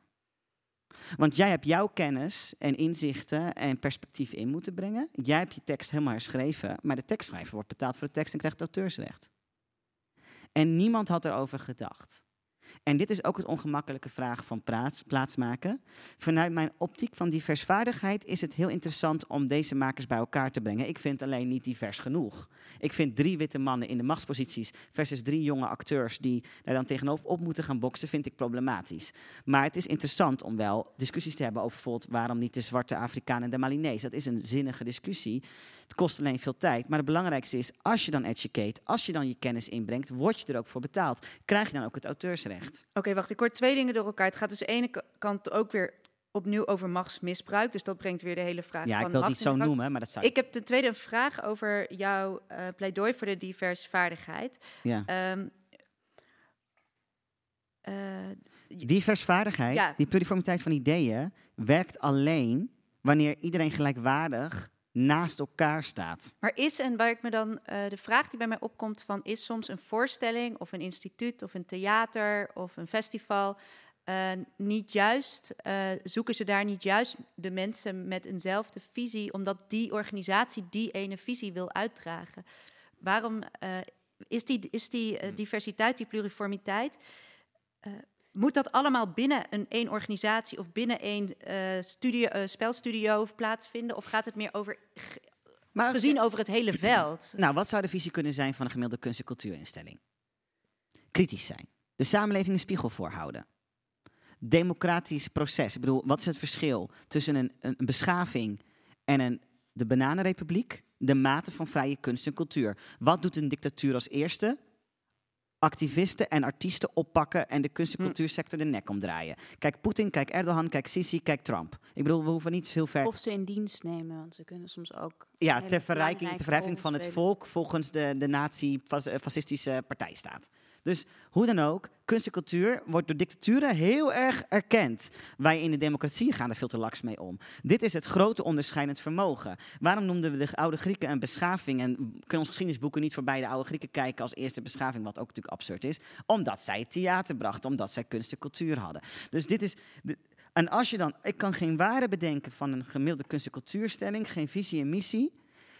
Want jij hebt jouw kennis en inzichten en perspectief in moeten brengen. Jij hebt je tekst helemaal herschreven, maar de tekstschrijver wordt betaald voor de tekst en krijgt auteursrecht. En niemand had erover gedacht. En dit is ook het ongemakkelijke vraag van plaats, plaatsmaken. Vanuit mijn optiek van diversvaardigheid is het heel interessant om deze makers bij elkaar te brengen. Ik vind alleen niet divers genoeg. Ik vind drie witte mannen in de machtsposities versus drie jonge acteurs die daar dan tegenop op moeten gaan boksen, vind ik problematisch. Maar het is interessant om wel discussies te hebben over bijvoorbeeld waarom niet de zwarte Afrikaan en de Malinees. Dat is een zinnige discussie. Het kost alleen veel tijd. Maar het belangrijkste is, als je dan educate, als je dan je kennis inbrengt, word je er ook voor betaald. Krijg je dan ook het auteursrecht. Oké, wacht, ik hoor twee dingen door elkaar. Het gaat dus aan de ene kant ook weer opnieuw over machtsmisbruik. Dus dat brengt weer de hele vraag Ja, van ik wil het niet zo noemen, maar dat zou Ik heb ten tweede vraag over jouw eh, pleidooi voor de diversvaardigheid. Ja. Ehm eh, Diversvaardigheid, Ja. die pluriformiteit van ideeën, werkt alleen wanneer iedereen gelijkwaardig naast elkaar staat. Maar is, en waar ik me dan, eh, de vraag die bij mij opkomt van, is soms een voorstelling of een instituut of een theater of een festival eh, niet juist, eh, zoeken ze daar niet juist de mensen met eenzelfde visie, omdat die organisatie die ene visie wil uitdragen? Waarom eh, is die, is die eh, diversiteit, die pluriformiteit, eh, moet dat allemaal binnen een één organisatie of binnen één eh, studio, eh, spelstudio plaatsvinden? Of gaat het meer over, Maar gezien over het hele veld? Nou, wat zou de visie kunnen zijn van een gemiddelde kunst- en cultuurinstelling? Kritisch zijn. De samenleving een spiegel voorhouden. Democratisch proces. Ik bedoel, wat is het verschil tussen een, een, een beschaving en een, de bananenrepubliek? De mate van vrije kunst en cultuur. Wat doet een dictatuur als eerste? Activisten en artiesten oppakken en de kunst- en Hm. cultuursector de nek omdraaien. Kijk Poetin, kijk Erdogan, kijk Sisi, kijk Trump. Ik bedoel, we hoeven niet veel ver... Of ze in dienst nemen, want ze kunnen soms ook. Ja, ter verrijking, ter verheffing van het volk volgens de, de nazi-fascistische partijstaat. Dus hoe dan ook, kunst en cultuur wordt door dictaturen heel erg erkend. Wij in de democratie gaan er veel te laks mee om. Dit is het grote onderscheidend vermogen. Waarom noemden we de oude Grieken een beschaving en kunnen onze geschiedenisboeken niet voorbij de oude Grieken kijken als eerste beschaving, wat ook natuurlijk absurd is, omdat zij theater brachten, omdat zij kunst en cultuur hadden. Dus dit is... en als je dan, ik kan geen waarde bedenken van een gemiddelde kunst- en cultuurstelling, geen visie en missie,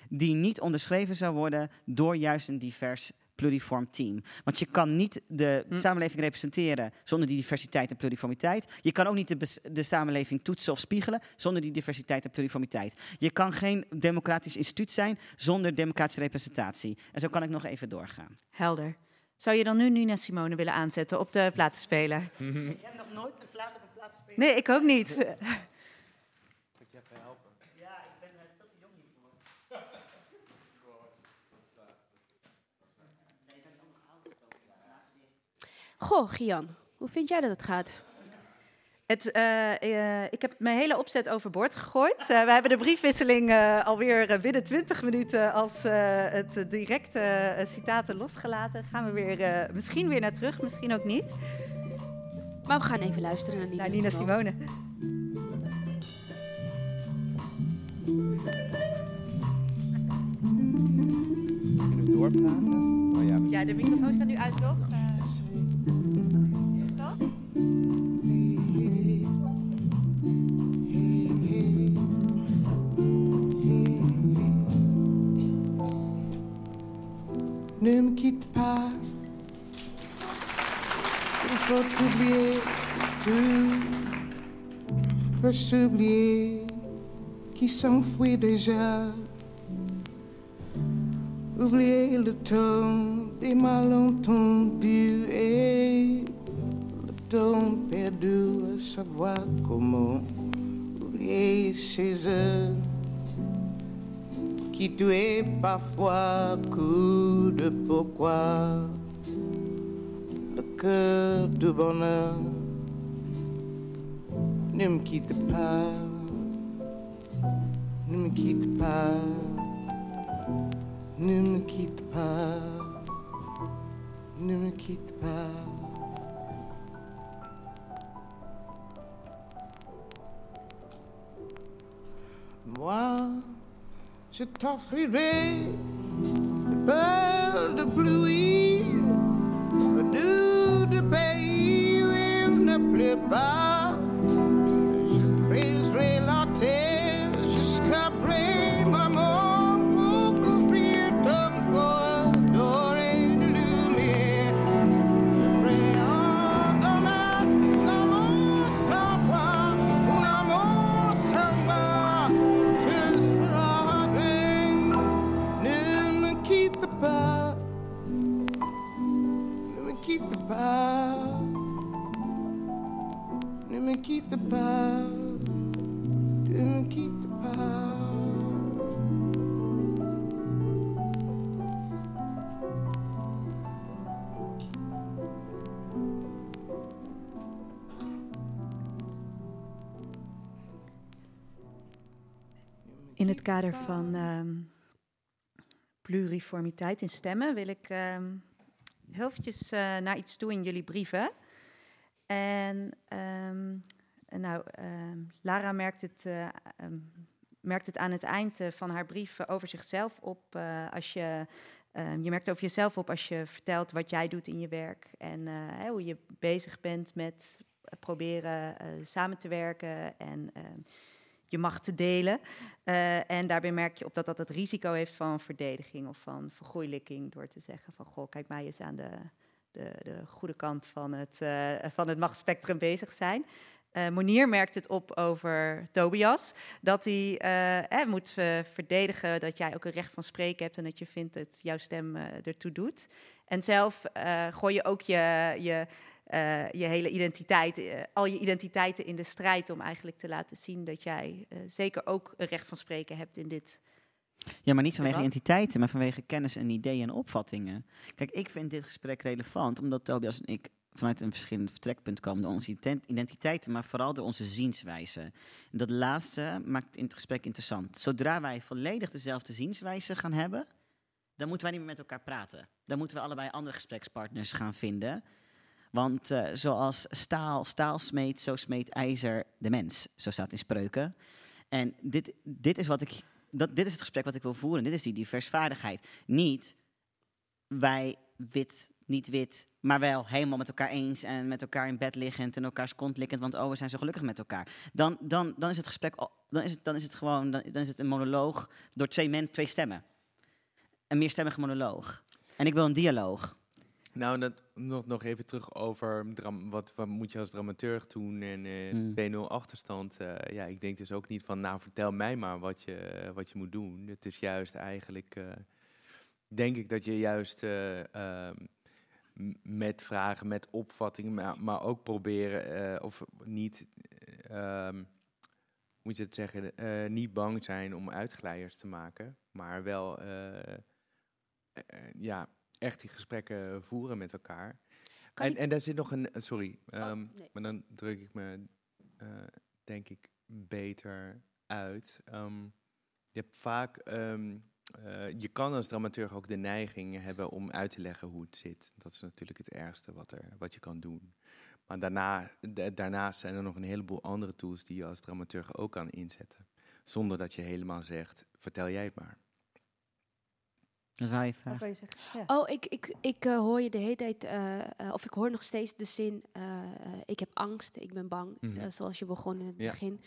die niet onderschreven zou worden door juist een divers pluriform team. Want je kan niet de Hm. samenleving representeren zonder die diversiteit en pluriformiteit. Je kan ook niet de, de samenleving toetsen of spiegelen zonder die diversiteit en pluriformiteit. Je kan geen democratisch instituut zijn zonder democratische representatie. En zo kan ik nog even doorgaan. Helder. Zou je dan nu Nina Simone willen aanzetten op de platenspeler? Je hebt nog nooit een plaat op een plaat gespeeld? Nee, ik ook niet. Goh, Gian, hoe vind jij dat het gaat? Het, eh, eh, ik heb mijn hele opzet overboord gegooid. Eh, we hebben de briefwisseling eh, alweer binnen 20 minuten als eh, het directe eh, citaten losgelaten. Gaan we weer, eh, misschien weer naar terug, misschien ook niet. Maar we gaan even luisteren naar Nina, Naar Nina Simone. Simone. Kunnen we doorpraten? Oh ja, Ja, de microfoon staat nu uit, toch? Ne me quitte pas. Il faut oublier tout. Peut s'oublier qui s'enfuit déjà. Oublier le ton des malentendus et le ton perdu à savoir comment. Oublier ces heures qui tuait parfois coup de pourquoi le cœur du bonheur ne me quitte pas, ne me quitte pas, ne me quitte pas, ne me quitte pas. Moi, je t'offrirai de perles de pluie venues de pays où il ne pleut pas. Me quitte pas, ne me quitte pas, ne me quitte pas. In het kader van ehm, pluriformiteit in stemmen wil ik ehm heel eventjes eh, naar iets toe in jullie brieven. En ehm, nou, ehm, Lara merkt het eh, ehm, merkt het aan het eind eh, van haar brief over zichzelf op. als je, je merkt over jezelf op als je vertelt wat jij doet in je werk. En hoe je bezig bent met proberen samen te werken en je macht te delen. Eh, en daarbij merk je op dat dat het risico heeft van verdediging of van vergoeilijking. Door te zeggen van, goh, kijk mij eens aan de, de, de goede kant van het, eh, van het machtsspectrum bezig zijn. Eh Monier merkt het op over Tobias. Dat hij eh, moet verdedigen dat jij ook een recht van spreken hebt en dat je vindt dat jouw stem ertoe doet. En zelf gooi je ook je, je, eh, je hele identiteit, eh, al je identiteiten in de strijd om eigenlijk te laten zien dat jij eh, zeker ook een recht van spreken hebt in dit. Ja, maar niet vanwege Debat. identiteiten, maar vanwege kennis en ideeën en opvattingen. Kijk, ik vind dit gesprek relevant omdat Tobias en ik vanuit een verschillend vertrekpunt komen door onze ident- identiteiten, maar vooral door onze zienswijze. En dat laatste maakt het gesprek interessant. Zodra wij volledig dezelfde zienswijze gaan hebben, dan moeten wij niet meer met elkaar praten. Dan moeten we allebei andere gesprekspartners gaan vinden. Want eh, zoals staal, staal smeet, zo smeet ijzer de mens. Zo staat in spreuken. En dit, dit, is wat ik, dat, dit is het gesprek wat ik wil voeren. Dit is die diversvaardigheid. Niet wij wit, niet wit, maar wel helemaal met elkaar eens en met elkaar in bed liggend en elkaars kont liggend, want oh, we zijn zo gelukkig met elkaar. Dan, dan, dan is het gesprek, dan is het, dan is het gewoon, dan, dan is het een monoloog door twee mensen, twee stemmen. Een meerstemmige monoloog. En ik wil een dialoog. Nou, dat, nog, nog even terug over dram- wat, wat moet je als dramaturg doen en eh Hmm. 2-0 achterstand. eh, ja, ik denk dus ook niet van, nou vertel mij maar wat je, wat je moet doen. Het is juist eigenlijk, eh, denk ik dat je juist eh, ehm, met vragen, met opvattingen, maar, maar ook proberen, of niet, eh, ehm, moet je het zeggen, niet bang zijn om uitglijders te maken, maar wel, ja, echt die gesprekken voeren met elkaar. En, en daar zit nog een, eh, sorry, ehm, nee. maar dan druk ik me, eh, denk ik, beter uit. Ehm, je hebt vaak, ehm, eh, je kan als dramaturg ook de neiging hebben om uit te leggen hoe het zit. Dat is natuurlijk het ergste wat, er, wat je kan doen. Maar daarna, da- daarnaast zijn er nog een heleboel andere tools die je als dramaturg ook kan inzetten. Zonder dat je helemaal zegt, vertel jij het maar. Dat wou je vragen. Oh, ik, ik, ik eh, hoor je de hele tijd, eh, eh, of ik hoor nog steeds de zin, ik heb angst, ik ben bang, Mhm. zoals je begon in het Ja. begin.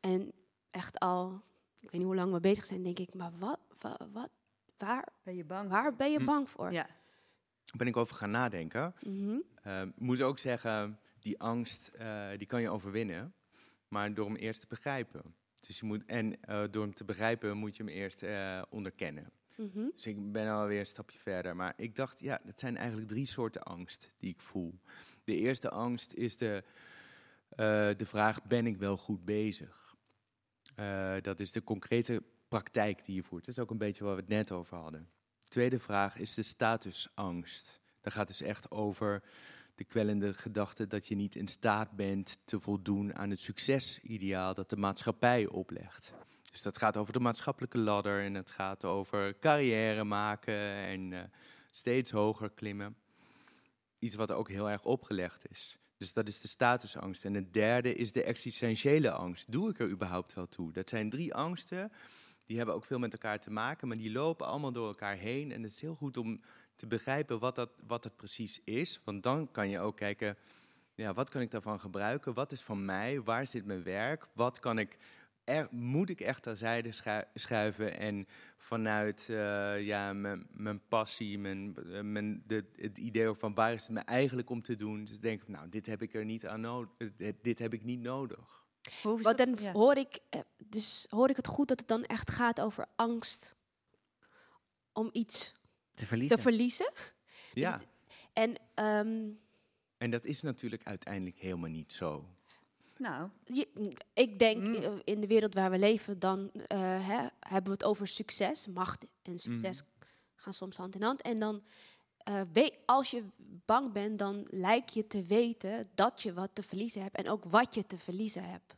En echt al, ik weet niet hoe lang we bezig zijn, denk ik, maar wat, wat, wat waar, Ben je bang? waar ben je Hm. bang voor? Ja. Ben ik over gaan nadenken. Mhm. Ehm, ik moet ook zeggen, die angst, eh, die kan je overwinnen. Maar door hem eerst te begrijpen. Dus je moet, en eh, door hem te begrijpen moet je hem eerst eh, Mhm. Dus ik ben alweer een stapje verder. Maar ik dacht, ja, het zijn eigenlijk drie soorten angst die ik voel. De eerste angst is de, eh, de vraag, ben ik wel goed bezig? Eh, dat is de concrete praktijk die je voert. Dat is ook een beetje waar we het net over hadden. De tweede vraag is de statusangst. Dat gaat dus echt over de kwellende gedachte dat je niet in staat bent te voldoen aan het succesideaal dat de maatschappij oplegt. Dus dat gaat over de maatschappelijke ladder en het gaat over carrière maken en eh, steeds hoger klimmen. Iets wat ook heel erg opgelegd is. Dus dat is de statusangst. En het derde is de existentiële angst. Doe ik er überhaupt wel toe? Dat zijn drie angsten. Die hebben ook veel met elkaar te maken, maar die lopen allemaal door elkaar heen. En het is heel goed om te begrijpen wat dat, wat het precies is. Want dan kan je ook kijken, ja, wat kan ik daarvan gebruiken? Wat is van mij? Waar zit mijn werk? Wat kan ik er, moet ik echt terzijde schu- schuiven en vanuit eh, ja, mijn, mijn passie, mijn, eh, mijn, de, het idee van waar is het me eigenlijk om te doen? Dus denk ik, nou, dit heb ik er niet aan nodig. Dit heb ik niet nodig. Want dat? dan Ja. hoor ik, eh, dus hoor ik het goed dat het dan echt gaat over angst om iets Te verliezen. te verliezen. Ja, En ehm, en dat is natuurlijk uiteindelijk helemaal niet zo. Nou, je- ik denk Mm. eh, in de wereld waar we leven, dan eh, hè, hebben we het over succes. Macht en succes gaan soms hand in hand. En dan, weet, als je bang bent, dan lijkt je te weten dat je wat te verliezen hebt. En ook wat je te verliezen hebt.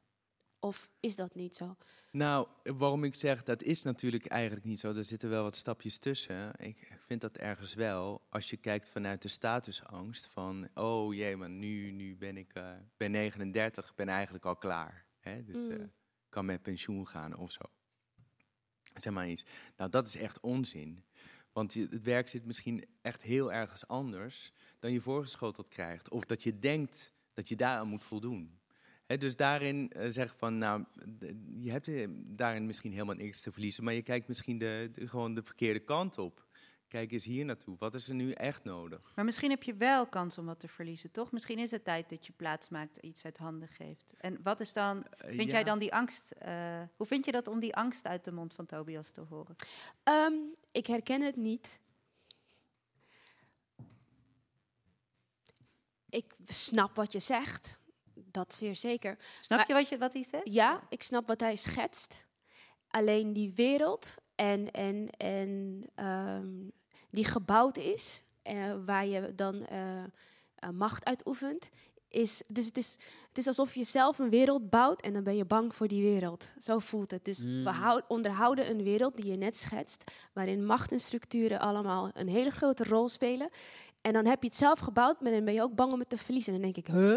Of is dat niet zo? Nou, waarom ik zeg dat is natuurlijk eigenlijk niet zo. Er zitten wel wat stapjes tussen. Ik vind dat ergens wel. Als je kijkt vanuit de statusangst van, oh jee, maar nu, nu ben ik eh, ben 39, ben eigenlijk al klaar. Hè? Dus Mm. eh, kan met pensioen gaan of zo. Zeg maar eens. Nou, dat is echt onzin. Want het werk zit misschien echt heel ergens anders dan je voorgeschoteld krijgt. Of dat je denkt dat je daaraan moet voldoen. Dus daarin eh, zeg ik van, nou, je hebt eh, daarin misschien helemaal niks te verliezen, maar je kijkt misschien de, de- gewoon de verkeerde kant op. Kijk eens hier naartoe. Wat is er nu echt nodig? Maar misschien heb je wel kans om wat te verliezen, toch? Misschien is het tijd dat je plaats maakt, iets uit handen geeft. En wat is dan, Eh, vind ja. jij dan die angst, eh, hoe vind je dat om die angst uit de mond van Tobias te horen? Ehm, ik herken het niet. Ik snap wat je zegt. Dat zeer zeker. Snap Maar- je wat, je wat hij zegt? Ja, ik snap wat hij schetst. Alleen die wereld en, en, en ehm, die gebouwd is, eh, waar je dan eh, eh, macht uitoefent, is, dus het is, het is alsof je zelf een wereld bouwt en dan ben je bang voor die wereld. Zo voelt het. Dus we Mm. hou- onderhouden een wereld die je net schetst, waarin macht en structuren allemaal een hele grote rol spelen. En dan heb je het zelf gebouwd, maar dan ben je ook bang om het te verliezen. En dan denk ik, huh?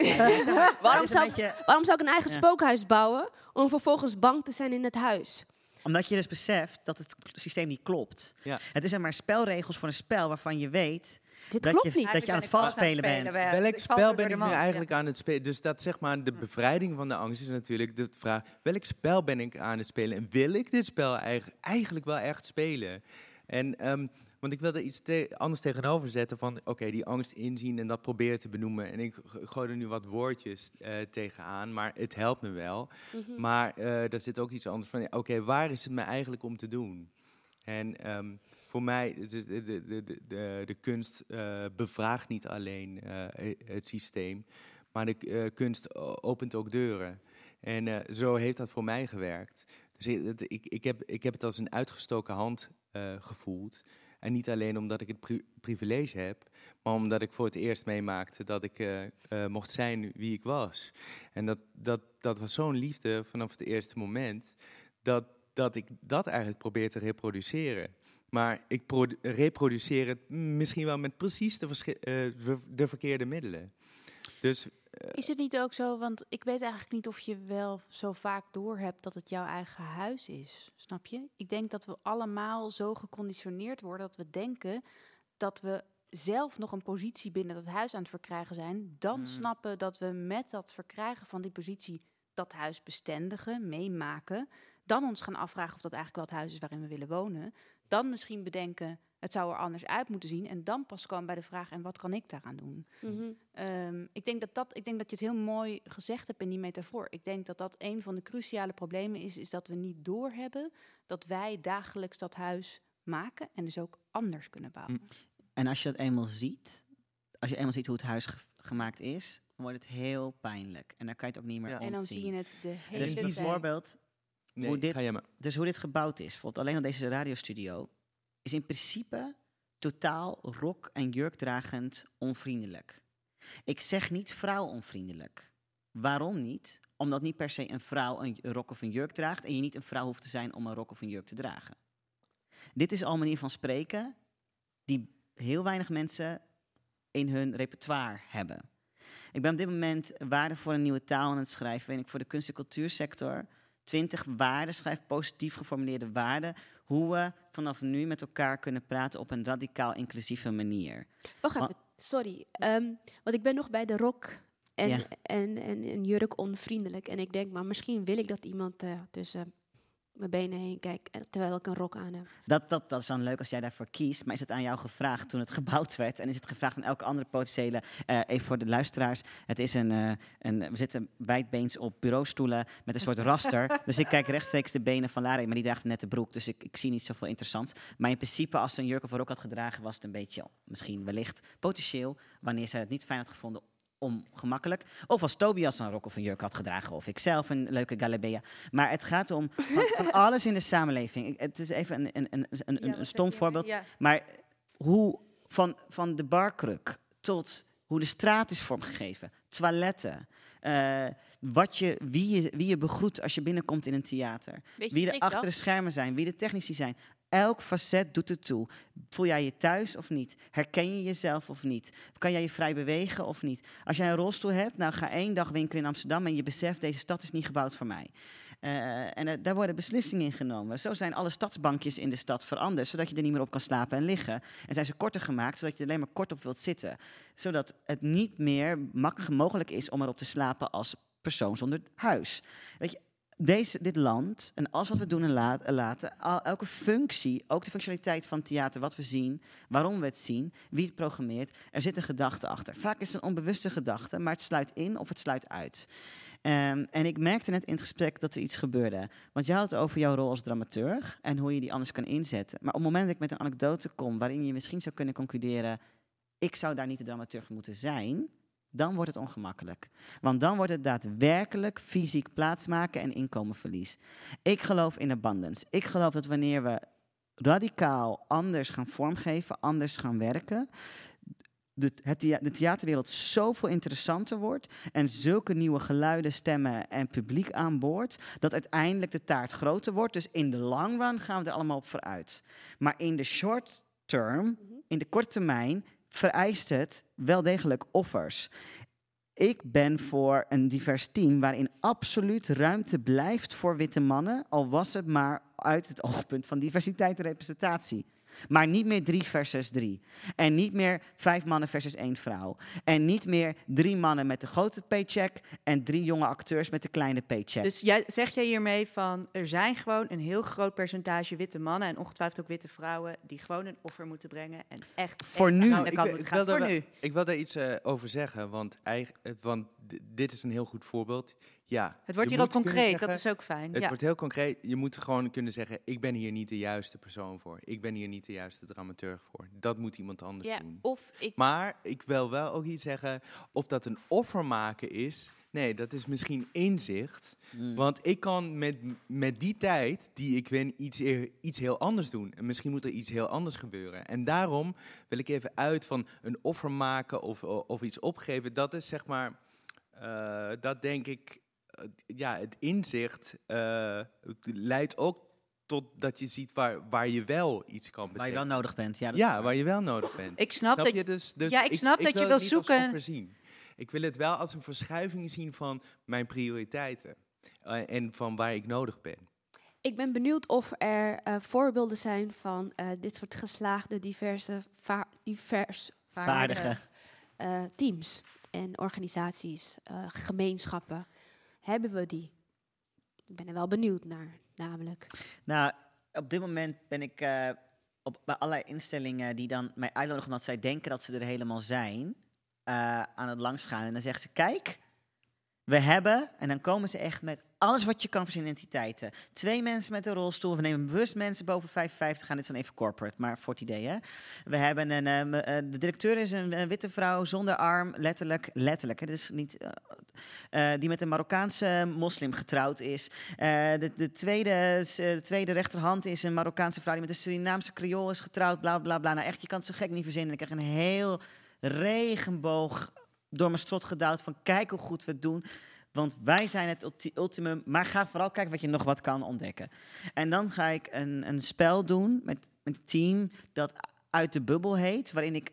waarom, zou, beetje- waarom zou ik een eigen Ja. spookhuis bouwen om vervolgens bang te zijn in het huis? Omdat je dus beseft dat het systeem niet klopt. Ja. Het is zeg maar spelregels voor een spel waarvan je weet Dit dat, klopt je, niet. dat je aan het valspelen bent. Welk spel ben ik nu eigenlijk aan het spelen? Dus dat zeg maar, de bevrijding van de angst is natuurlijk de vraag: welk spel ben ik aan het spelen? En wil ik dit spel eigenlijk, eigenlijk wel echt spelen? En, ehm, want ik wil er iets te- anders tegenover zetten van, oké, die angst inzien en dat proberen te benoemen. En ik gooi er nu wat woordjes eh, tegenaan, maar het helpt me wel. Mhm. Maar eh er zit ook iets anders van, oké, waar is het me eigenlijk om te doen? En ehm, voor mij, de, de, de, de, de kunst eh, bevraagt niet alleen het systeem, maar de kunst opent ook deuren. En zo heeft dat voor mij gewerkt. Dus ik, ik, ik, heb, ik heb het als een uitgestoken hand gevoeld. En niet alleen omdat ik het pri- privilege heb, maar omdat ik voor het eerst meemaakte dat ik eh, eh, mocht zijn wie ik was. En dat, dat, dat was zo'n liefde vanaf het eerste moment, dat, dat ik dat eigenlijk probeer te reproduceren. Maar ik pro- reproduceer het misschien wel met precies de, eh, de verkeerde middelen. Dus Is het niet ook zo, want ik weet eigenlijk niet of je wel zo vaak doorhebt dat het jouw eigen huis is. Snap je? Ik denk dat we allemaal zo geconditioneerd worden dat we denken dat we zelf nog een positie binnen dat huis aan het verkrijgen zijn. Dan Mm. snappen dat we met dat verkrijgen van die positie dat huis bestendigen, meemaken. Dan ons gaan afvragen of dat eigenlijk wel het huis is waarin we willen wonen. Dan misschien bedenken, het zou er anders uit moeten zien. En dan pas komen bij de vraag, en wat kan ik daaraan doen? Mhm. Ehm, ik, denk dat dat, ik denk dat je het heel mooi gezegd hebt in die metafoor. Ik denk dat dat een van de cruciale problemen is, is dat we niet doorhebben dat wij dagelijks dat huis maken en dus ook anders kunnen bouwen. En als je dat eenmaal ziet, als je eenmaal ziet hoe het huis ge- gemaakt is, wordt het heel pijnlijk. En dan kan je het ook niet meer Ja. En dan zie je het de hele dus tijd. bijvoorbeeld, nee, hoe dit, ga jij maar. dus hoe dit gebouwd is, bijvoorbeeld alleen al deze radiostudio, is in principe totaal rok- en jurkdragend onvriendelijk. Ik zeg niet vrouwonvriendelijk. Waarom niet? Omdat niet per se een vrouw een rok of een jurk draagt en je niet een vrouw hoeft te zijn om een rok of een jurk te dragen. Dit is al een manier van spreken die heel weinig mensen in hun repertoire hebben. Ik ben op dit moment waarden voor een nieuwe taal aan het schrijven. waarin ik voor de kunst- en cultuursector 20 waarden schrijf, positief geformuleerde waarden. Hoe we vanaf nu met elkaar kunnen praten op een radicaal inclusieve manier. Wacht Wa- even, sorry. Ehm, want ik ben nog bij de rok en, Ja. en, en, en jurk onvriendelijk. En ik denk, maar misschien wil ik dat iemand eh, tussen mijn benen heen kijkt eh, terwijl ik een rok aan heb. Dat, dat, dat is dan leuk als jij daarvoor kiest. Maar is het aan jou gevraagd toen het gebouwd werd? En is het gevraagd aan elke andere potentiële... eh, even voor de luisteraars. Het is een, eh, een... We zitten wijdbeens op bureaustoelen met een soort raster. dus ik kijk rechtstreeks de benen van Lara. Maar die draagt een nette broek. Dus ik, ik zie niet zoveel interessants. Maar in principe, als ze een jurk of een rok had gedragen... was het een beetje, misschien wellicht, potentieel... wanneer zij het niet fijn had gevonden ongemakkelijk. Of als Tobias een rok of een jurk had gedragen. Of ik zelf een leuke galabea. Maar het gaat om van, van alles in de samenleving. Ik- Het is even een, een, een, een, een, een stom voorbeeld. Ja. Maar hoe van, van de barkruk tot hoe de straat is vormgegeven, toiletten, eh, wat je, wie, je, wie je begroet als je binnenkomt in een theater, wie er ik achter de schermen zijn, wie de technici zijn. Elk facet doet het toe. Voel jij je thuis of niet? Herken je jezelf of niet? Kan jij je vrij bewegen of niet? Als jij een rolstoel hebt, nou ga één dag winkelen in Amsterdam en je beseft, deze stad is niet gebouwd voor mij. Eh, en eh, daar worden beslissingen in genomen. Zo zijn alle stadsbankjes in de stad veranderd, zodat je er niet meer op kan slapen en liggen. En zijn ze korter gemaakt, zodat je er alleen maar kort op wilt zitten. Zodat het niet meer mak- mogelijk is om erop te slapen als persoon zonder huis. Weet je, deze, dit land en alles wat we doen en laten, elke functie, ook de functionaliteit van theater, wat we zien, waarom we het zien, wie het programmeert, er zit een gedachte achter. Vaak is het een onbewuste gedachte, maar het sluit in of het sluit uit. Ehm, en ik merkte net in het gesprek dat er iets gebeurde. Want je had het over jouw rol als dramaturg en hoe je die anders kan inzetten. Maar op het moment dat ik met een anekdote kom waarin je misschien zou kunnen concluderen, ik zou daar niet de dramaturg moeten zijn, dan wordt het ongemakkelijk. Want dan wordt het daadwerkelijk fysiek plaatsmaken en inkomenverlies. Ik geloof in abundance. Ik geloof dat wanneer we radicaal anders gaan vormgeven, anders gaan werken, de, het de theaterwereld zoveel interessanter wordt en zulke nieuwe geluiden, stemmen en publiek aan boord, dat uiteindelijk de taart groter wordt. Dus in de long run gaan we er allemaal op vooruit. Maar in de short term, in de korte termijn, vereist het wel degelijk offers. Ik ben voor een divers team waarin absoluut ruimte blijft voor witte mannen, al was het maar uit het oogpunt van diversiteit en representatie. Maar niet meer drie versus drie. En niet meer vijf mannen versus één vrouw. En niet meer drie mannen met de grote paycheck en drie jonge acteurs met de kleine paycheck. Dus jij, zeg jij hiermee van, er zijn gewoon een heel groot percentage witte mannen en ongetwijfeld ook witte vrouwen die gewoon een offer moeten brengen en echt Voor echt nu. ik, wil- ik, daar Voor nu. ik wil daar iets eh, over zeggen, want, eigen, want dit is een heel goed voorbeeld. Ja, Het wordt hier ook kunnen concreet, dat is ook fijn. Het ja. wordt heel concreet. Je moet gewoon kunnen zeggen, ik ben hier niet de juiste persoon voor. Ik ben hier niet de juiste dramaturg voor. Dat moet iemand anders Ja, doen. of ik... Maar ik wil wel ook iets zeggen, of dat een offer maken is. Nee, dat is misschien inzicht. Mm. Want ik kan met, met die tijd die ik win iets, e- iets heel anders doen. En misschien moet er iets heel anders gebeuren. En daarom wil ik even uit van een offer maken of, of iets opgeven. Dat is zeg maar, eh, dat denk ik, ja, het inzicht eh, leidt ook tot dat je ziet waar, waar je wel iets kan betekenen. Waar je wel nodig bent. Ja, waar. je wel nodig bent. Ik snap, dat je dus, dus ja, ik snap dat je wil zoeken. Ik wil het wel als een verschuiving zien van mijn prioriteiten. eh, en van waar ik nodig ben. Ik ben benieuwd of er eh, voorbeelden zijn van eh, dit soort geslaagde, diverse, va- divers Vaardige. eh, teams en organisaties, eh, gemeenschappen. Hebben we die? Ik ben er wel benieuwd naar, namelijk. Nou, op dit moment ben ik eh, op, bij allerlei instellingen die dan mij uitnodigen omdat zij denken dat ze er helemaal zijn, eh, aan het langsgaan. En dan zeggen ze, kijk, we hebben, en dan komen ze echt met alles wat je kan voor zijn identiteiten. Twee mensen met een rolstoel, we nemen bewust mensen boven 55 gaan. Dit is dan even corporate, maar voor het idee, hè. We hebben een, ehm, eh, de directeur is een, witte vrouw zonder arm, letterlijk, letterlijk. Is niet, eh, eh, die met een Marokkaanse moslim getrouwd is. De, de, tweede, de tweede rechterhand is een Marokkaanse vrouw die met een Surinaamse creool is getrouwd, bla bla bla. Nou echt, je kan het zo gek niet verzinnen. Ik krijg een heel regenboog door mijn strot gedouwd van kijk hoe goed we het doen. Want wij zijn het ulti- ultimum, maar ga vooral kijken wat je nog wat kan ontdekken. En dan ga ik een, een spel doen met, met een team dat uit de bubbel heet, waarin ik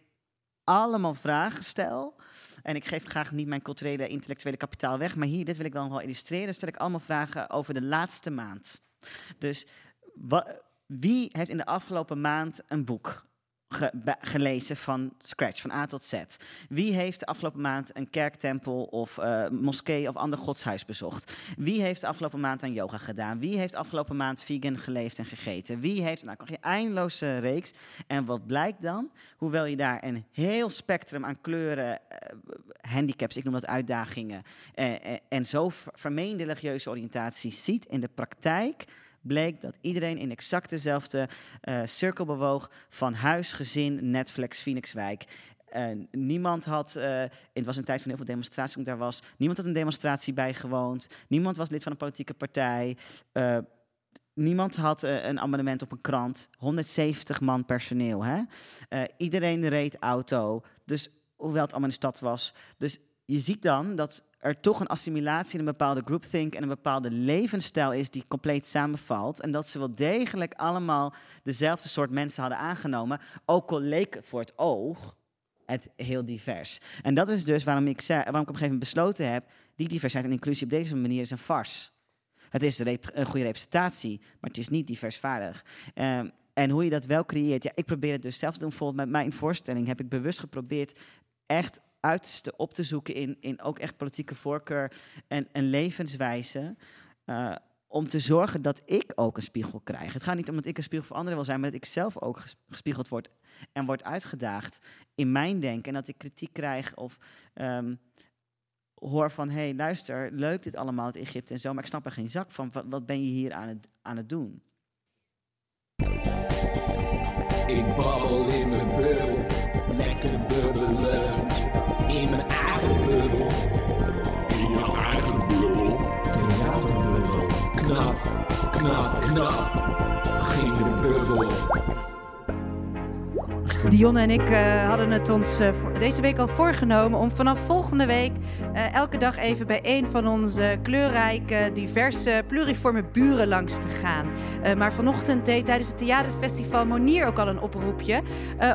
allemaal vragen stel. En ik geef graag niet mijn culturele, intellectuele kapitaal weg, maar hier, dit wil ik dan wel illustreren. Stel ik allemaal vragen over de laatste maand. Dus wie heeft in de afgelopen maand een boek gelezen van scratch, van A tot Z? Wie heeft de afgelopen maand een kerktempel of eh, moskee of ander godshuis bezocht? Wie heeft de afgelopen maand aan yoga gedaan? Wie heeft de afgelopen maand vegan geleefd en gegeten? Wie heeft, nou, kan je eindeloze reeks. En wat blijkt dan? Hoewel je daar een heel spectrum aan kleuren, eh, handicaps, ik noem dat uitdagingen, eh, en zo ver- vermeende religieuze oriëntaties ziet in de praktijk, bleek dat iedereen in exact dezelfde eh, cirkel bewoog van huis, gezin, Netflix, Phoenixwijk. Eh, niemand had, eh, het was een tijd van heel veel demonstraties daar was, niemand had een demonstratie bijgewoond, niemand was lid van een politieke partij, niemand had een abonnement op een krant, 170 man personeel. Hè? Iedereen reed auto, dus hoewel het allemaal in de stad was. Dus je ziet dan dat er toch een assimilatie in een bepaalde groupthink en een bepaalde levensstijl is die compleet samenvalt. En dat ze wel degelijk allemaal dezelfde soort mensen hadden aangenomen, ook al leek voor het oog het heel divers. En dat is dus waarom ik, zei, waarom ik op een gegeven moment besloten heb, die diversiteit en inclusie op deze manier is een farce. Het is een goede representatie, maar het is niet diversvaardig. Ehm, en hoe je dat wel creëert, ja, ik probeer het dus zelf te doen. Bijvoorbeeld met mijn voorstelling heb ik bewust geprobeerd echt uiterste op te zoeken in, in ook echt politieke voorkeur en, en levenswijze. eh, om te zorgen dat ik ook een spiegel krijg. Het gaat niet om dat ik een spiegel voor anderen wil zijn, maar dat ik zelf ook ges- gespiegeld word en word uitgedaagd in mijn denken. En dat ik kritiek krijg of ehm, hoor van, hé, hey, luister, leuk dit allemaal, het Egypte en zo, maar ik snap er geen zak van. Wat, wat ben je hier aan het, aan het doen? Ik babbel in mijn bubbel, lekker bubbelen. In mijn eigen bubbel. In jouw eigen bubbel. Theaterbubbel. Knap, knap, knap. Ging de bubbel op. Dionne en ik eh, hadden het ons eh, deze week al voorgenomen om vanaf volgende week eh, elke dag even bij een van onze kleurrijke, diverse, pluriforme buren langs te gaan. Maar vanochtend deed tijdens het theaterfestival Monier ook al een oproepje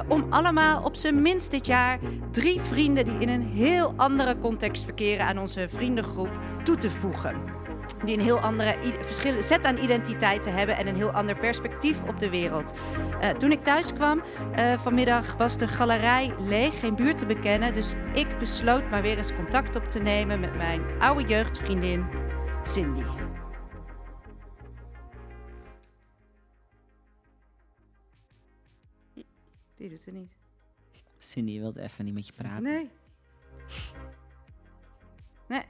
om allemaal op zijn minst dit jaar drie vrienden die in een heel andere context verkeren aan onze vriendengroep toe te voegen die een heel andere verschillende set aan identiteiten hebben en een heel ander perspectief op de wereld. Eh, toen ik thuis kwam eh, vanmiddag was de galerij leeg, geen buurt te bekennen, dus ik besloot maar weer eens contact op te nemen met mijn oude jeugdvriendin Cindy. Die doet het niet. Cindy wil even niet met je praten. Nee. Nee.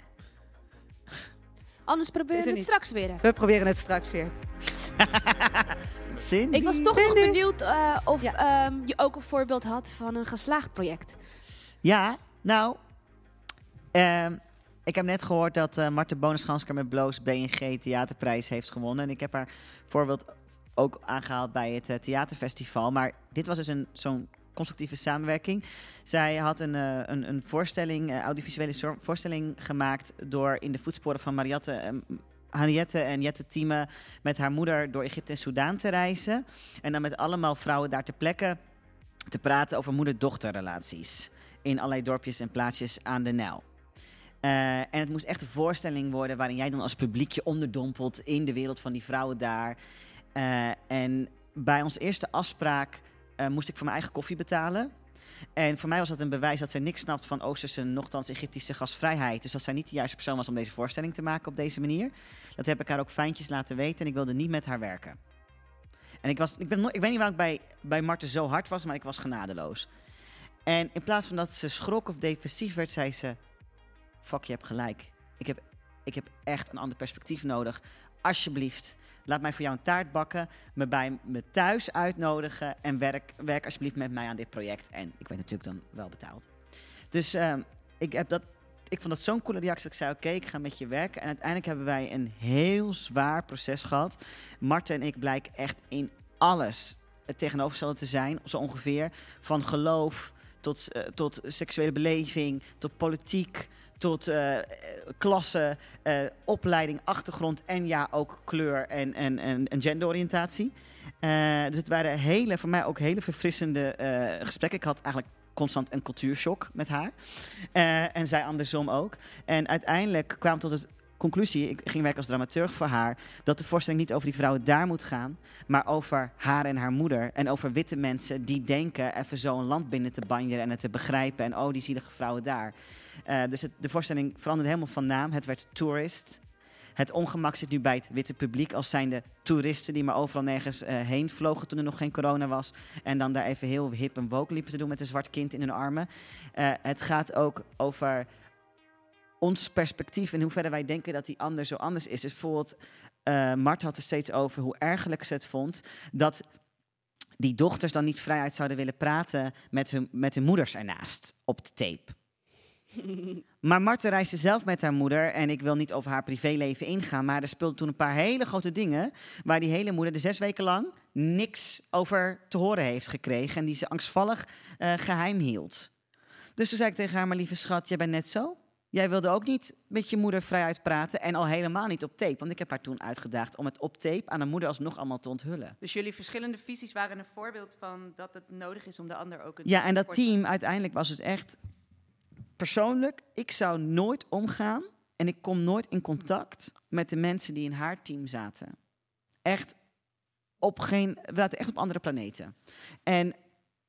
Anders proberen we het niet. straks weer. even. We proberen het straks weer. Cindy. Ik was toch nog benieuwd eh, of ehm, je ook een voorbeeld had van een geslaagd project. Ja, nou, ehm, ik heb net gehoord dat eh Marten Bonenschansker met Bloos BNG Theaterprijs heeft gewonnen. En ik heb haar voorbeeld ook aangehaald bij het eh, theaterfestival. Maar dit was dus een, zo'n constructieve samenwerking. Zij had een, eh, een, een voorstelling, eh, audiovisuele voorstelling gemaakt door in de voetsporen van Mariette, eh, Henriette en Jette Thieme met haar moeder door Egypte en Soudaan te reizen. En dan met allemaal vrouwen daar ter plekke te praten over moeder-dochterrelaties in allerlei dorpjes en plaatsjes aan de Nijl. En het moest echt een voorstelling worden waarin jij dan als publiekje onderdompelt in de wereld van die vrouwen daar. En bij onze eerste afspraak eh, moest ik voor mijn eigen koffie betalen. En voor mij was dat een bewijs dat zij niks snapt van Oosterse, nogthans Egyptische gasvrijheid. Dus dat zij niet de juiste persoon was om deze voorstelling te maken op deze manier. Dat heb ik haar ook fijntjes laten weten en ik wilde niet met haar werken. En ik, was, ik, ben, ik weet niet waarom ik bij, bij Marten zo hard was, maar ik was genadeloos. En in plaats van dat ze schrok of defensief werd, zei ze: Fuck, je hebt gelijk. Ik heb, ik heb echt een ander perspectief nodig. Alsjeblieft, laat mij voor jou een taart bakken, me bij me thuis uitnodigen en werk, werk alsjeblieft met mij aan dit project. En ik werd natuurlijk dan wel betaald. Dus ehm, ik, heb dat, ik vond dat zo'n coole reactie dat ik zei, oké, ik ga met je werken. En uiteindelijk hebben wij een heel zwaar proces gehad. Marten en ik blijken echt in alles het tegenovergestelde te zijn, zo ongeveer. Van geloof tot, eh, tot seksuele beleving, tot politiek, tot eh, eh, klasse, eh, opleiding, achtergrond en ja, ook kleur en, en, en, en genderoriëntatie. Eh, dus het waren hele, voor mij ook hele verfrissende gesprekken. Ik had eigenlijk constant een cultuurshock met haar. En zij andersom ook. En uiteindelijk kwam tot het conclusie, ik ging werken als dramaturg voor haar, dat de voorstelling niet over die vrouwen daar moet gaan, maar over haar en haar moeder. En over witte mensen die denken even zo een land binnen te banjeren en het te begrijpen. En oh, die zielige vrouwen daar. Eh, dus de voorstelling veranderde helemaal van naam. Het werd Tourist. Het ongemak zit nu bij het witte publiek als zijnde toeristen die maar overal nergens eh, heen vlogen toen er nog geen corona was. En dan daar even heel hip en woke liepen te doen met een zwart kind in hun armen. Eh, het gaat ook over ons perspectief en hoe verder wij denken dat die ander zo anders is. Dus bijvoorbeeld, Mart had er steeds over hoe ergerlijk ze het vond dat die dochters dan niet vrijuit zouden willen praten met hun, met hun moeders ernaast op de tape. Maar Marten reisde zelf met haar moeder en ik wil niet over haar privéleven ingaan, maar er speelden toen een paar hele grote dingen waar die hele moeder de zes weken lang niks over te horen heeft gekregen en die ze angstvallig eh, geheim hield. Dus toen zei ik tegen haar, maar lieve schat, jij bent net zo. Jij wilde ook niet met je moeder vrijuit praten en al helemaal niet op tape. Want ik heb haar toen uitgedaagd om het op tape aan haar moeder alsnog allemaal te onthullen. Dus jullie verschillende visies waren een voorbeeld van dat het nodig is om de ander ook een. Ja, en dat team uiteindelijk was dus echt persoonlijk. Ik zou nooit omgaan En ik kom nooit in contact met de mensen die in haar team zaten. Echt op geen, we zaten echt op andere planeten. En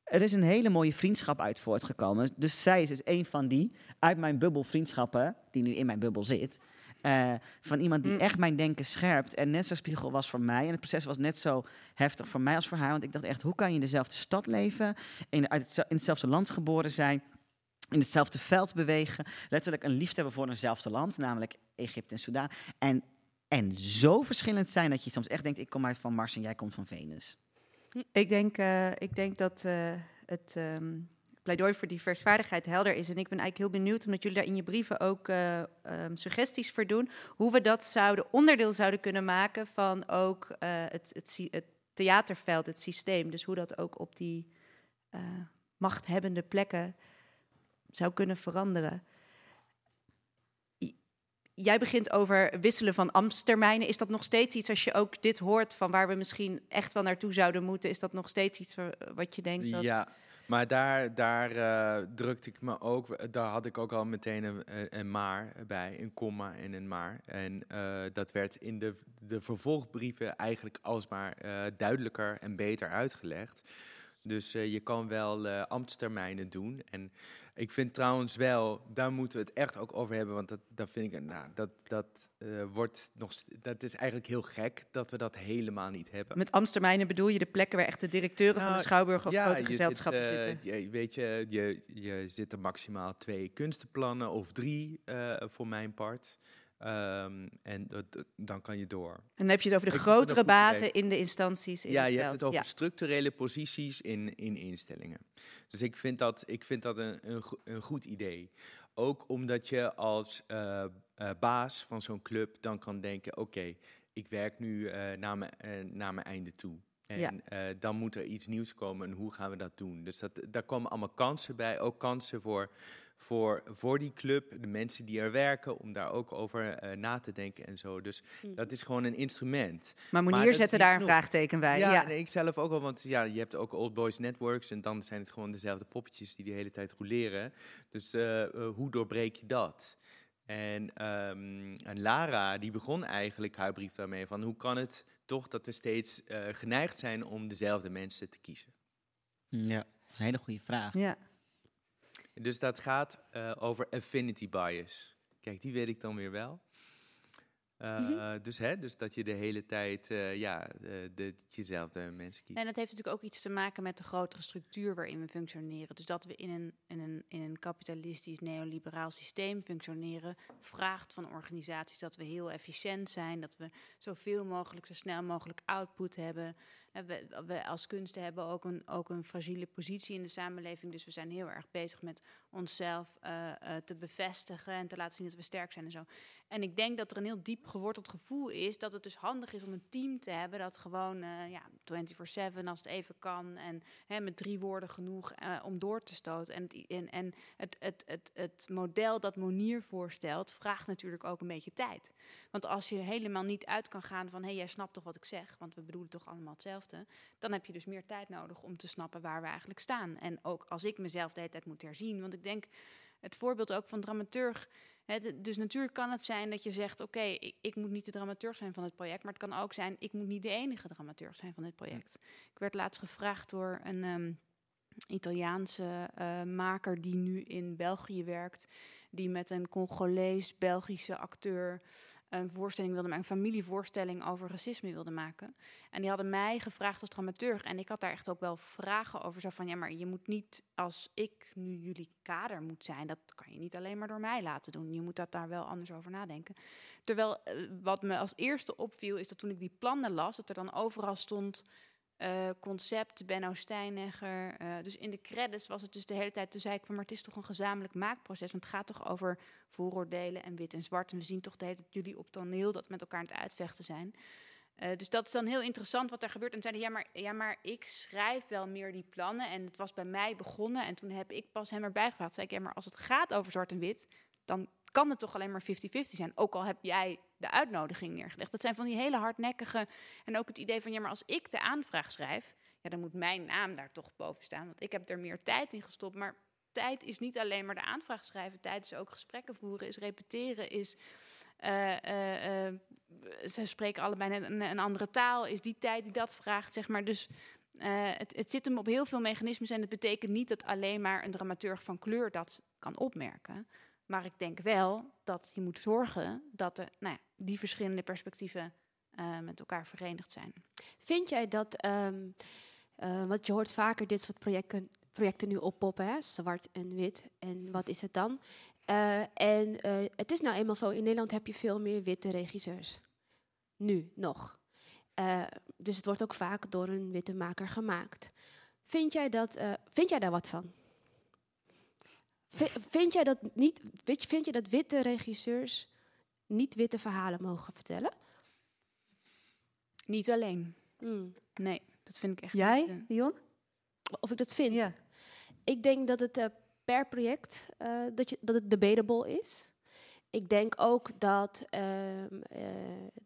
er is een hele mooie vriendschap uit voortgekomen. Dus zij is dus een van die uit mijn bubbel vriendschappen, die nu in mijn bubbel zit. eh, van iemand die Mm. echt mijn denken scherpt en net zo spiegel was voor mij. En het proces was net zo heftig voor mij als voor haar. Want ik dacht echt, hoe kan je in dezelfde stad leven, in, uit het, in hetzelfde land geboren zijn, in hetzelfde veld bewegen, letterlijk een liefde hebben voor eenzelfde land, namelijk Egypte en Soudaan. En, en zo verschillend zijn dat je soms echt denkt, ik kom uit van Mars en jij komt van Venus. Ik denk, eh, ik denk dat eh, het ehm, pleidooi voor diversvaardigheid helder is. En ik ben eigenlijk heel benieuwd, omdat jullie daar in je brieven ook eh, ehm, suggesties voor doen, hoe we dat zouden, onderdeel zouden kunnen maken van ook het, het, het theaterveld, het systeem. Dus hoe dat ook op die machthebbende plekken zou kunnen veranderen. Jij begint over wisselen van ambtstermijnen. Is dat nog steeds iets, als je ook dit hoort, van waar we misschien echt wel naartoe zouden moeten, is dat nog steeds iets wa- wat je denkt dat... Ja, maar daar, daar eh, drukte ik me ook, daar had ik ook al meteen een, een- maar bij, een komma en een maar. En eh, dat werd in de, de vervolgbrieven eigenlijk alsmaar eh duidelijker en beter uitgelegd. Dus eh, je kan wel eh, ambtstermijnen doen. En ik vind trouwens wel, daar moeten we het echt ook over hebben. Want dat, dat vind ik, nou, dat, dat eh, wordt nog, dat is eigenlijk heel gek dat we dat helemaal niet hebben. Met ambtstermijnen bedoel je de plekken waar echt de directeuren van de Nou, Schouwburg of ja, grote zit, gezelschappen eh, zitten? Je, weet je, je, je zit er maximaal twee kunstenplannen of drie eh, voor mijn part. Ehm, en dan kan je door. En dan heb je het over de grotere bazen in de instanties. In Ja, je hebt het over Ja. structurele posities in, in instellingen. Dus ik vind dat, ik vind dat een, een, go- een goed idee. Ook omdat je als eh, eh, baas van zo'n club dan kan denken: oké, ik werk nu eh, naar, mijn, naar mijn einde toe. En Ja. dan moet er iets nieuws komen en hoe gaan we dat doen? Dus dat, daar komen allemaal kansen bij, ook kansen voor, voor, voor die club, de mensen die er werken, om daar ook over eh, na te denken en zo. Dus dat is gewoon een instrument. Maar Monier zette daar een vraagteken bij, Ja, ja. nee, ik zelf ook wel, want ja, je hebt ook Old Boys Networks en dan zijn het gewoon dezelfde poppetjes die de hele tijd roleren. Dus eh, eh, hoe doorbreek je dat? En, ehm, en Lara, die begon eigenlijk haar brief daarmee van hoe kan het toch dat we steeds eh, geneigd zijn om dezelfde mensen te kiezen? Ja, dat is een hele goede vraag. Ja. Dus dat gaat eh, over affinity bias. Kijk, die weet ik dan weer wel. Eh, Mhm. dus, hè, dus dat je de hele tijd eh, ja, de, de, mensen kiest. En dat heeft natuurlijk ook iets te maken met de grotere structuur waarin we functioneren. Dus dat we in een, in een, in een kapitalistisch neoliberaal systeem functioneren, vraagt van organisaties dat we heel efficiënt zijn, dat we zoveel mogelijk, zo snel mogelijk output hebben. We, als kunsten hebben ook een, ook een fragiele positie in de samenleving, dus we zijn heel erg bezig met onszelf eh, eh, te bevestigen en te laten zien dat we sterk zijn en zo. En ik denk dat er een heel diep geworteld gevoel is dat het dus handig is om een team te hebben dat gewoon eh ja, 24/7 als het even kan en hè, met drie woorden genoeg om door te stoten. En, het, en, en het, het, het, het model dat Monier voorstelt vraagt natuurlijk ook een beetje tijd. Want als je helemaal niet uit kan gaan van hé, hey, jij snapt toch wat ik zeg, want we bedoelen toch allemaal hetzelfde, dan heb je dus meer tijd nodig om te snappen waar we eigenlijk staan. En ook als ik mezelf de hele tijd moet herzien, want ik denk het voorbeeld ook van dramaturg. Hè, dus natuurlijk kan het zijn dat je zegt: Oké, ik, ik moet niet de dramaturg zijn van het project. Maar het kan ook zijn: ik moet niet de enige dramaturg zijn van dit project. Ik werd laatst gevraagd door een ehm, Italiaanse eh, maker die nu in België werkt. Die met een Congolees-Belgische acteur een voorstelling wilde maken, een familievoorstelling over racisme wilde maken. En die hadden mij gevraagd als dramaturg. En ik had daar echt ook wel vragen over. Zo van, ja, maar je moet niet, als ik nu jullie kader moet zijn, dat kan je niet alleen maar door mij laten doen. Je moet dat daar wel anders over nadenken. Terwijl, eh, wat me als eerste opviel, is dat toen ik die plannen las, dat er dan overal stond eh, concept, Benno Steinegger. eh, dus in de credits was het dus de hele tijd, toen zei ik van, maar het is toch een gezamenlijk maakproces, want het gaat toch over vooroordelen en wit en zwart. En we zien toch tijd jullie op toneel dat met elkaar aan het uitvechten zijn. Eh, dus dat is dan heel interessant wat er gebeurt. En zeiden, ja maar, ja, maar ik schrijf wel meer die plannen. En het was bij mij begonnen. En toen heb ik pas hem erbij gevraagd. Zei ik, ja, maar als het gaat over zwart en wit, dan kan het toch alleen maar 50-50 zijn. Ook al heb jij de uitnodiging neergelegd. Dat zijn van die hele hardnekkige... En ook het idee van, ja, maar als ik de aanvraag schrijf... Ja, dan moet mijn naam daar toch boven staan. Want ik heb er meer tijd in gestopt. Maar tijd is niet alleen maar de aanvraag schrijven. Tijd is ook gesprekken voeren, is repeteren, is... eh, eh, eh, ze spreken allebei een, een andere taal. Is die tijd die dat vraagt, zeg maar. Dus het, het zit hem op heel veel mechanismes. En het betekent niet dat alleen maar een dramaturg van kleur dat kan opmerken. Maar ik denk wel dat je moet zorgen dat nou ja, die verschillende perspectieven eh, met elkaar verenigd zijn. Vind jij dat, eh, want je hoort vaker dit soort projecten, projecten nu oppoppen, hè? zwart en wit. En wat is het dan? Eh, en het is nou eenmaal zo, in Nederland heb je veel meer witte regisseurs. Nu nog. Dus het wordt ook vaak door een witte maker gemaakt. Vind jij, dat, vind jij daar wat van? Vi- Vind jij dat, niet, weet je, vind je dat witte regisseurs niet witte verhalen mogen vertellen? Niet alleen. Hmm. Nee, dat vind ik echt Jij, niet, eh, Dion? Of ik dat vind? Ja. Ik denk dat het eh, per project eh, dat, je, dat het debatable is. Ik denk ook dat, ehm, eh,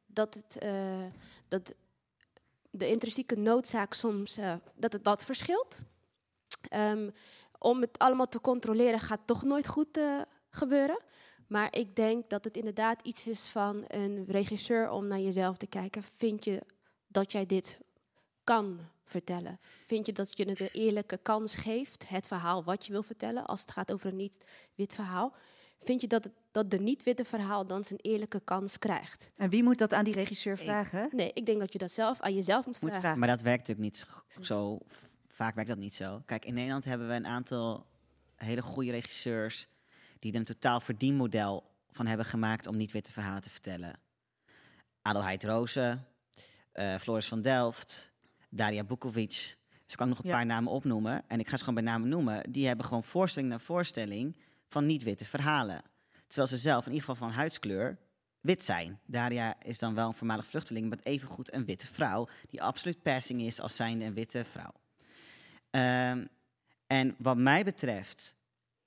dat, het, eh, dat de intrinsieke noodzaak soms eh, dat het dat verschilt. Ehm, om het allemaal te controleren gaat toch nooit goed eh, gebeuren. Maar ik denk dat het inderdaad iets is van een regisseur om naar jezelf te kijken. Vind je dat jij dit kan vertellen? Vind je dat je het een eerlijke kans geeft, het verhaal wat je wil vertellen, als het gaat over een niet-wit verhaal? Vind je dat, het, dat de niet-witte verhaal dan zijn eerlijke kans krijgt? En wie moet dat aan die regisseur vragen? Nee, ik denk dat je dat zelf aan jezelf moet Moet vragen. vragen. Maar dat werkt natuurlijk niet zo. Vaak werkt dat niet zo. Kijk, in Nederland hebben we een aantal hele goede regisseurs die er een totaal verdienmodel van hebben gemaakt om niet-witte verhalen te vertellen. Adelheid Rozen, eh, Floris van Delft, Daria Bukovic. Dus ik kan nog een Ja. paar namen opnoemen. En ik ga ze gewoon bij namen noemen. Die hebben gewoon voorstelling na voorstelling van niet-witte verhalen. Terwijl ze zelf, in ieder geval van huidskleur, wit zijn. Daria is dan wel een voormalig vluchteling, maar evengoed een witte vrouw. Die absoluut passing is als zijnde een witte vrouw. Ehm, en wat mij betreft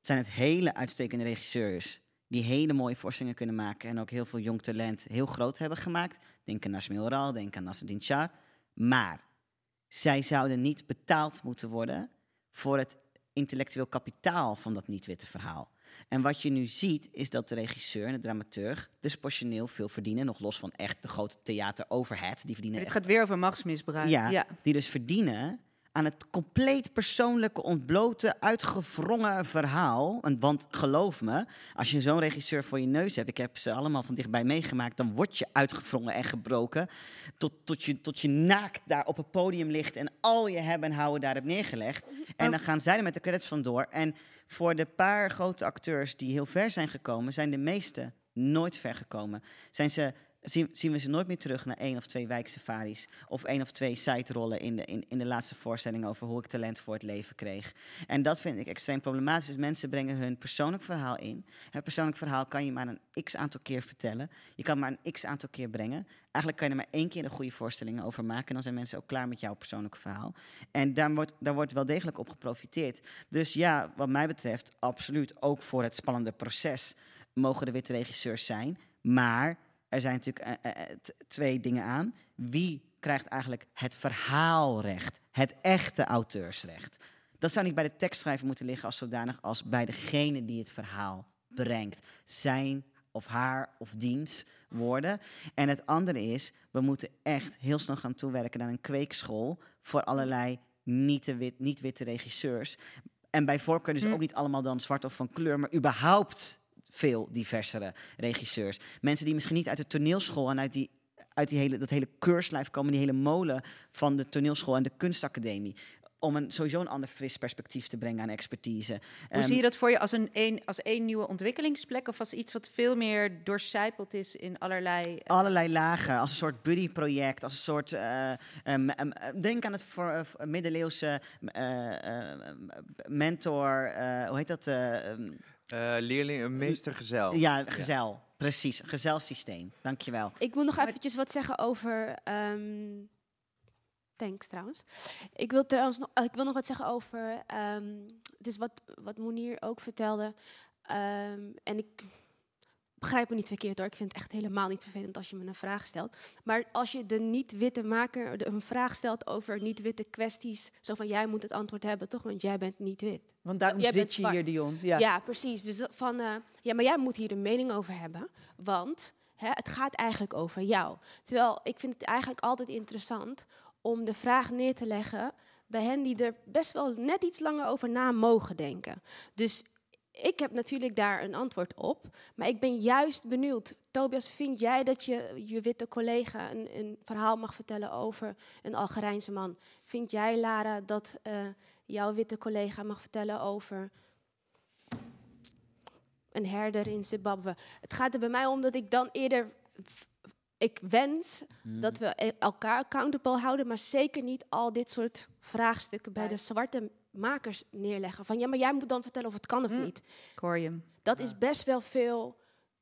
zijn het hele uitstekende regisseurs die hele mooie voorstellingen kunnen maken en ook heel veel jong talent heel groot hebben gemaakt. Denk aan Nasmil Ral, denk aan Nasreddin Char. Maar zij zouden niet betaald moeten worden voor het intellectueel kapitaal van dat niet-witte verhaal. En wat je nu ziet, is dat de regisseur en de dramaturg disproportioneel veel verdienen. Nog los van echt de grote theater-overhead. Die verdienen Dit echt gaat weer over machtsmisbruik. ja, ja. die dus verdienen aan het compleet persoonlijke, ontblote, uitgewrongen verhaal. Want geloof me, als je zo'n regisseur voor je neus hebt, ik heb ze allemaal van dichtbij meegemaakt, dan word je uitgewrongen en gebroken. Tot, tot, je, tot je naakt daar op het podium ligt en al je hebben en houden daar hebt neergelegd. En dan gaan zij er met de credits vandoor. En voor de paar grote acteurs die heel ver zijn gekomen, zijn de meeste nooit ver gekomen. Zijn ze zien, we ze nooit meer terug naar één of twee wijksafaris. Of één of twee siderollen in de, in, in de laatste voorstelling over hoe ik talent voor het leven kreeg. En dat vind ik extreem problematisch. Dus mensen brengen hun persoonlijk verhaal in. Het persoonlijk verhaal kan je maar een x aantal keer vertellen. Je kan maar een x aantal keer brengen. Eigenlijk kan je er maar één keer een goede voorstelling over maken. En dan zijn mensen ook klaar met jouw persoonlijke verhaal. En daar wordt, daar wordt wel degelijk op geprofiteerd. Dus ja, wat mij betreft, absoluut. Ook voor het spannende proces mogen er witte regisseurs zijn. Maar er zijn natuurlijk eh, eh, eh, twee dingen aan. Wie krijgt eigenlijk het verhaalrecht? Het echte auteursrecht? Dat zou niet bij de tekstschrijver moeten liggen als zodanig als bij degene die het verhaal brengt. Zijn of haar of diens woorden. En het andere is, we moeten echt heel snel gaan toewerken naar een kweekschool voor allerlei niet-wit, niet-witte regisseurs. En bij voorkeur dus ook niet allemaal dan zwart of van kleur, maar überhaupt veel diversere regisseurs. Mensen die misschien niet uit de toneelschool en uit die uit die hele, dat hele keurslijf komen, die hele molen van de toneelschool en de kunstacademie. Om een, sowieso een ander fris perspectief te brengen aan expertise. Hoe Ehm, zie je dat voor je als een, een, als één nieuwe ontwikkelingsplek of als iets wat veel meer doorcijpeld is in allerlei... eh, allerlei lagen, als een soort buddyproject, als een soort. eh, ehm, ehm, eh, denk aan het voor, eh, middeleeuwse mentor, hoe heet dat? Eh, leerling, een meestergezel. ja, gezel. Precies, gezelsysteem. Dankjewel. Ik wil nog eventjes wat zeggen over. ehm thanks trouwens. Ik wil trouwens nog, eh, ik wil nog wat zeggen over. ehm het is wat, wat Monier ook vertelde. Ehm, en ik begrijp me niet verkeerd hoor. Ik vind het echt helemaal niet vervelend als je me een vraag stelt. Maar als je de niet-witte maker een vraag stelt over niet-witte kwesties. Zo van jij moet het antwoord hebben, toch? Want jij bent niet wit. Want daarom Jij zit je hier, Dion. Ja. Ja, precies. Dus van, eh, ja, maar jij moet hier een mening over hebben. Want hè, het gaat eigenlijk over jou. Terwijl ik vind het eigenlijk altijd interessant om de vraag neer te leggen bij hen die er best wel net iets langer over na mogen denken. Dus ik heb natuurlijk daar een antwoord op. Maar ik ben juist benieuwd. Tobias, vind jij dat je je witte collega een, een verhaal mag vertellen over een Algerijnse man? Vind jij, Lara, dat eh, jouw witte collega mag vertellen over een herder in Zimbabwe? Het gaat er bij mij om dat ik dan eerder. Ik wens Mhm. dat we e- elkaar accountable houden, maar zeker niet al dit soort vraagstukken bij de zwarte makers neerleggen. Van ja, maar jij moet dan vertellen of het kan of niet. Ik hoor je hem. Dat is best wel veel.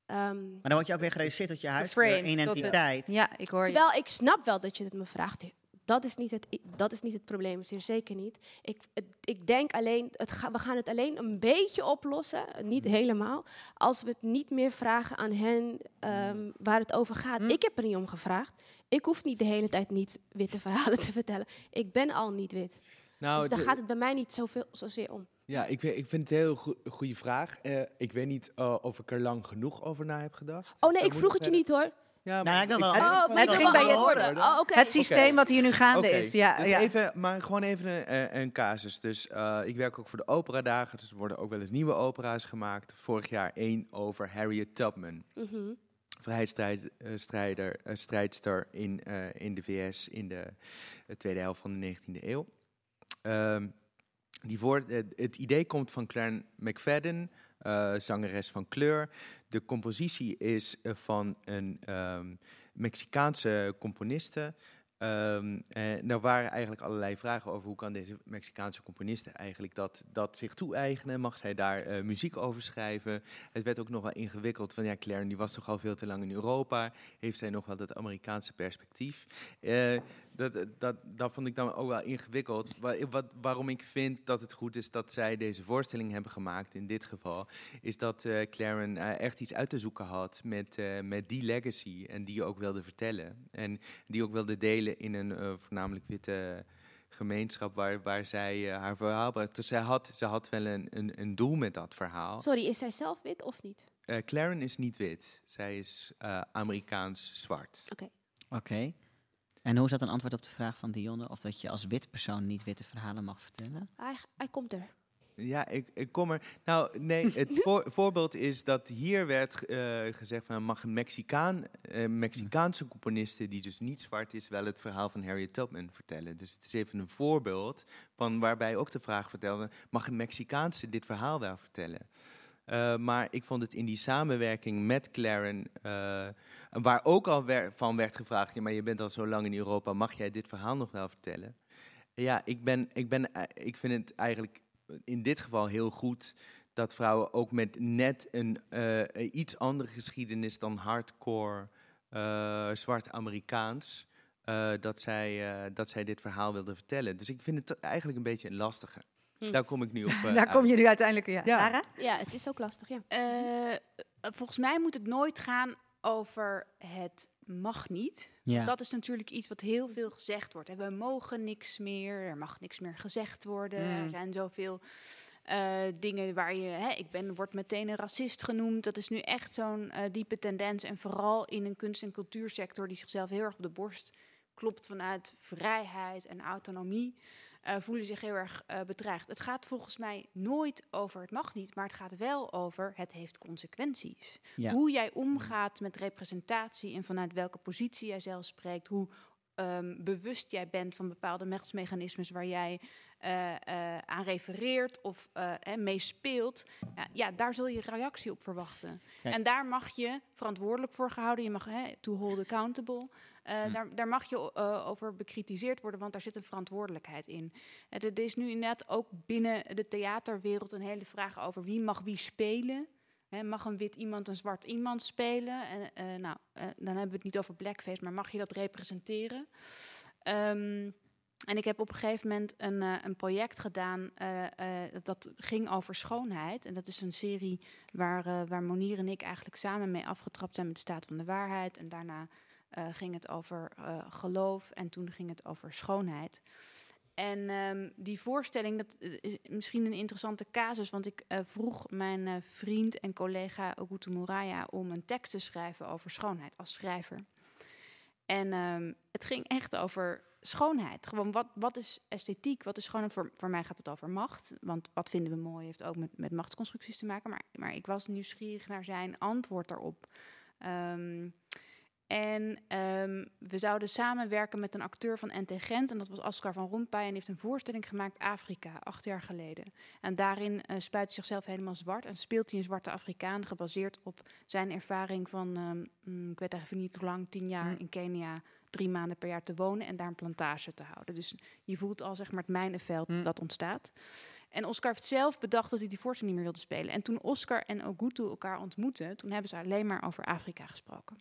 ehm, Maar dan word je ook weer gereduceerd tot je huis, identiteit. Ja, ik hoor je. Terwijl ik snap wel dat je het me vraagt. Dat is niet het, dat is niet het probleem, zeer zeker niet. Ik, het- ik denk alleen, het ga, we gaan het alleen een beetje oplossen, niet helemaal, als we het niet meer vragen aan hen ehm, waar het over gaat. Ik heb er niet om gevraagd. Ik hoef niet de hele tijd niet witte verhalen te vertellen. Ik ben al niet wit. Nou, dus daar gaat het bij mij niet zoveel, zozeer om. Ja, ik, vind- ik vind het een heel goe- goede vraag. Eh, ik weet niet eh, of ik er lang genoeg over na heb gedacht. Oh nee, ik vroeg het je niet hoor. Ja, Nou, ik wil wel het- Oh, maar het je ging bij het- horen. Oh, oké. Het systeem wat hier nu gaande is. Ja, dus ja. even, maar gewoon even een, eh, een casus. Dus eh, ik werk ook voor de operadagen. Dus er worden ook wel eens nieuwe opera's gemaakt. Vorig jaar één over Harriet Tubman. Mhm. Vrijheidsstrijder, strijdster in, eh, in de VS in de tweede helft van de 19e eeuw. Ehm, die voor, het, het idee komt van Claire McFadden, eh, zangeres van kleur. De compositie is eh, van een ehm, Mexicaanse componiste. Ehm en er waren eigenlijk allerlei vragen over hoe kan deze Mexicaanse componiste eigenlijk dat, dat zich toe-eigenen? Mag zij daar eh, muziek over schrijven? Het werd ook nog wel ingewikkeld van ja, Claire die was toch al veel te lang in Europa. Heeft zij nog wel dat Amerikaanse perspectief? Dat, dat, dat vond ik dan ook wel ingewikkeld. Wat, waarom ik vind dat het goed is dat zij deze voorstelling hebben gemaakt in dit geval, is dat eh Claren eh, echt iets uit te zoeken had met, eh, met die legacy en die ook wilde vertellen. En die ook wilde delen in een eh, voornamelijk witte gemeenschap waar, waar zij haar verhaal bracht. Dus zij had, ze had wel een, een, een doel met dat verhaal. Sorry, is zij zelf wit of niet? Eh Claren is niet wit, zij is eh, Amerikaans zwart. Oké. Oké. En hoe is dat een antwoord op de vraag van Dionne? Of dat je als wit persoon niet witte verhalen mag vertellen? Hij, hij komt er. Ja, ik, ik kom er. Nou, nee, het voor- voorbeeld is dat hier werd eh, gezegd van mag een Mexicaan, eh, Mexicaanse componiste die dus niet zwart is, wel het verhaal van Harriet Tubman vertellen. Dus het is even een voorbeeld van waarbij ook de vraag vertelde, mag een Mexicaanse dit verhaal wel vertellen? Eh, maar ik vond het in die samenwerking met Claren, eh, waar ook al wer- van werd gevraagd, ja, maar je bent al zo lang in Europa, mag jij dit verhaal nog wel vertellen? Ja, ik, ben, ik, ben, eh, ik vind het eigenlijk in dit geval heel goed dat vrouwen ook met net een eh, iets andere geschiedenis dan hardcore eh, zwart Amerikaans, eh, dat, zij, eh, dat zij dit verhaal wilden vertellen. Dus ik vind het eigenlijk een beetje een lastige. Hm. Daar kom ik nu op. Daar kom je nu uiteindelijk. Ja. Ja. Lara? Ja, het is ook lastig, ja. Eh, volgens mij moet het nooit gaan over het mag niet. Ja. Dat is natuurlijk iets wat heel veel gezegd wordt. We mogen niks meer, er mag niks meer gezegd worden. Er Mm. zijn zoveel eh, dingen waar je... Hè, ik ben, word meteen een racist genoemd. Dat is nu echt zo'n eh, diepe tendens. En vooral in een kunst- en cultuursector die zichzelf heel erg op de borst klopt vanuit vrijheid en autonomie. Eh, voelen zich heel erg eh, bedreigd. Het gaat volgens mij nooit over het mag niet, maar het gaat wel over het heeft consequenties. Ja. Hoe jij omgaat met representatie en vanuit welke positie jij zelf spreekt, hoe ehm, bewust jij bent van bepaalde machtsmechanismes waar jij eh, aan refereert of eh, mee speelt, ja, ja, daar zul je reactie op verwachten. Kijk. En daar mag je verantwoordelijk voor gehouden, je mag hè, to hold accountable. Eh, Hm. daar, daar mag je eh, over bekritiseerd worden, want daar zit een verantwoordelijkheid in. Er is nu inderdaad ook binnen de theaterwereld een hele vraag over wie mag wie spelen. Mag een wit iemand een zwart iemand spelen? En, eh, nou, dan hebben we het niet over blackface, maar mag je dat representeren? Ehm, En ik heb op een gegeven moment een, een project gedaan dat- ging over schoonheid. En dat is een serie waar, waar Monier en ik eigenlijk samen mee afgetrapt zijn met de staat van de waarheid. En daarna eh, ging het over eh, geloof en toen ging het over schoonheid. En ehm, die voorstelling, dat eh, is misschien een interessante casus, want ik vroeg mijn vriend en collega Ogutu Muraya om een tekst te schrijven over schoonheid als schrijver. En ehm, het ging echt over schoonheid. Gewoon wat, wat is esthetiek? Wat is schoonheid? Voor, mij gaat het over macht. Want wat vinden we mooi heeft ook met, met machtsconstructies te maken. Maar, maar ik was nieuwsgierig naar zijn antwoord daarop. Ehm, en ehm, we zouden samenwerken met een acteur van NT Gent. En dat was Oscar van Rompuy. En die heeft een voorstelling gemaakt, Afrika, acht jaar geleden. En daarin eh, spuit hij zichzelf helemaal zwart. En speelt hij een zwarte Afrikaan, gebaseerd op zijn ervaring van, ehm, mm, ik weet even niet hoe lang, tien jaar Hm. in Kenia, drie maanden per jaar te wonen en daar een plantage te houden. Dus je voelt al zeg maar het mijnenveld Hm. dat ontstaat. En Oscar heeft zelf bedacht dat hij die voorstelling niet meer wilde spelen. En toen Oscar en Ogutu elkaar ontmoetten, toen hebben ze alleen maar over Afrika gesproken.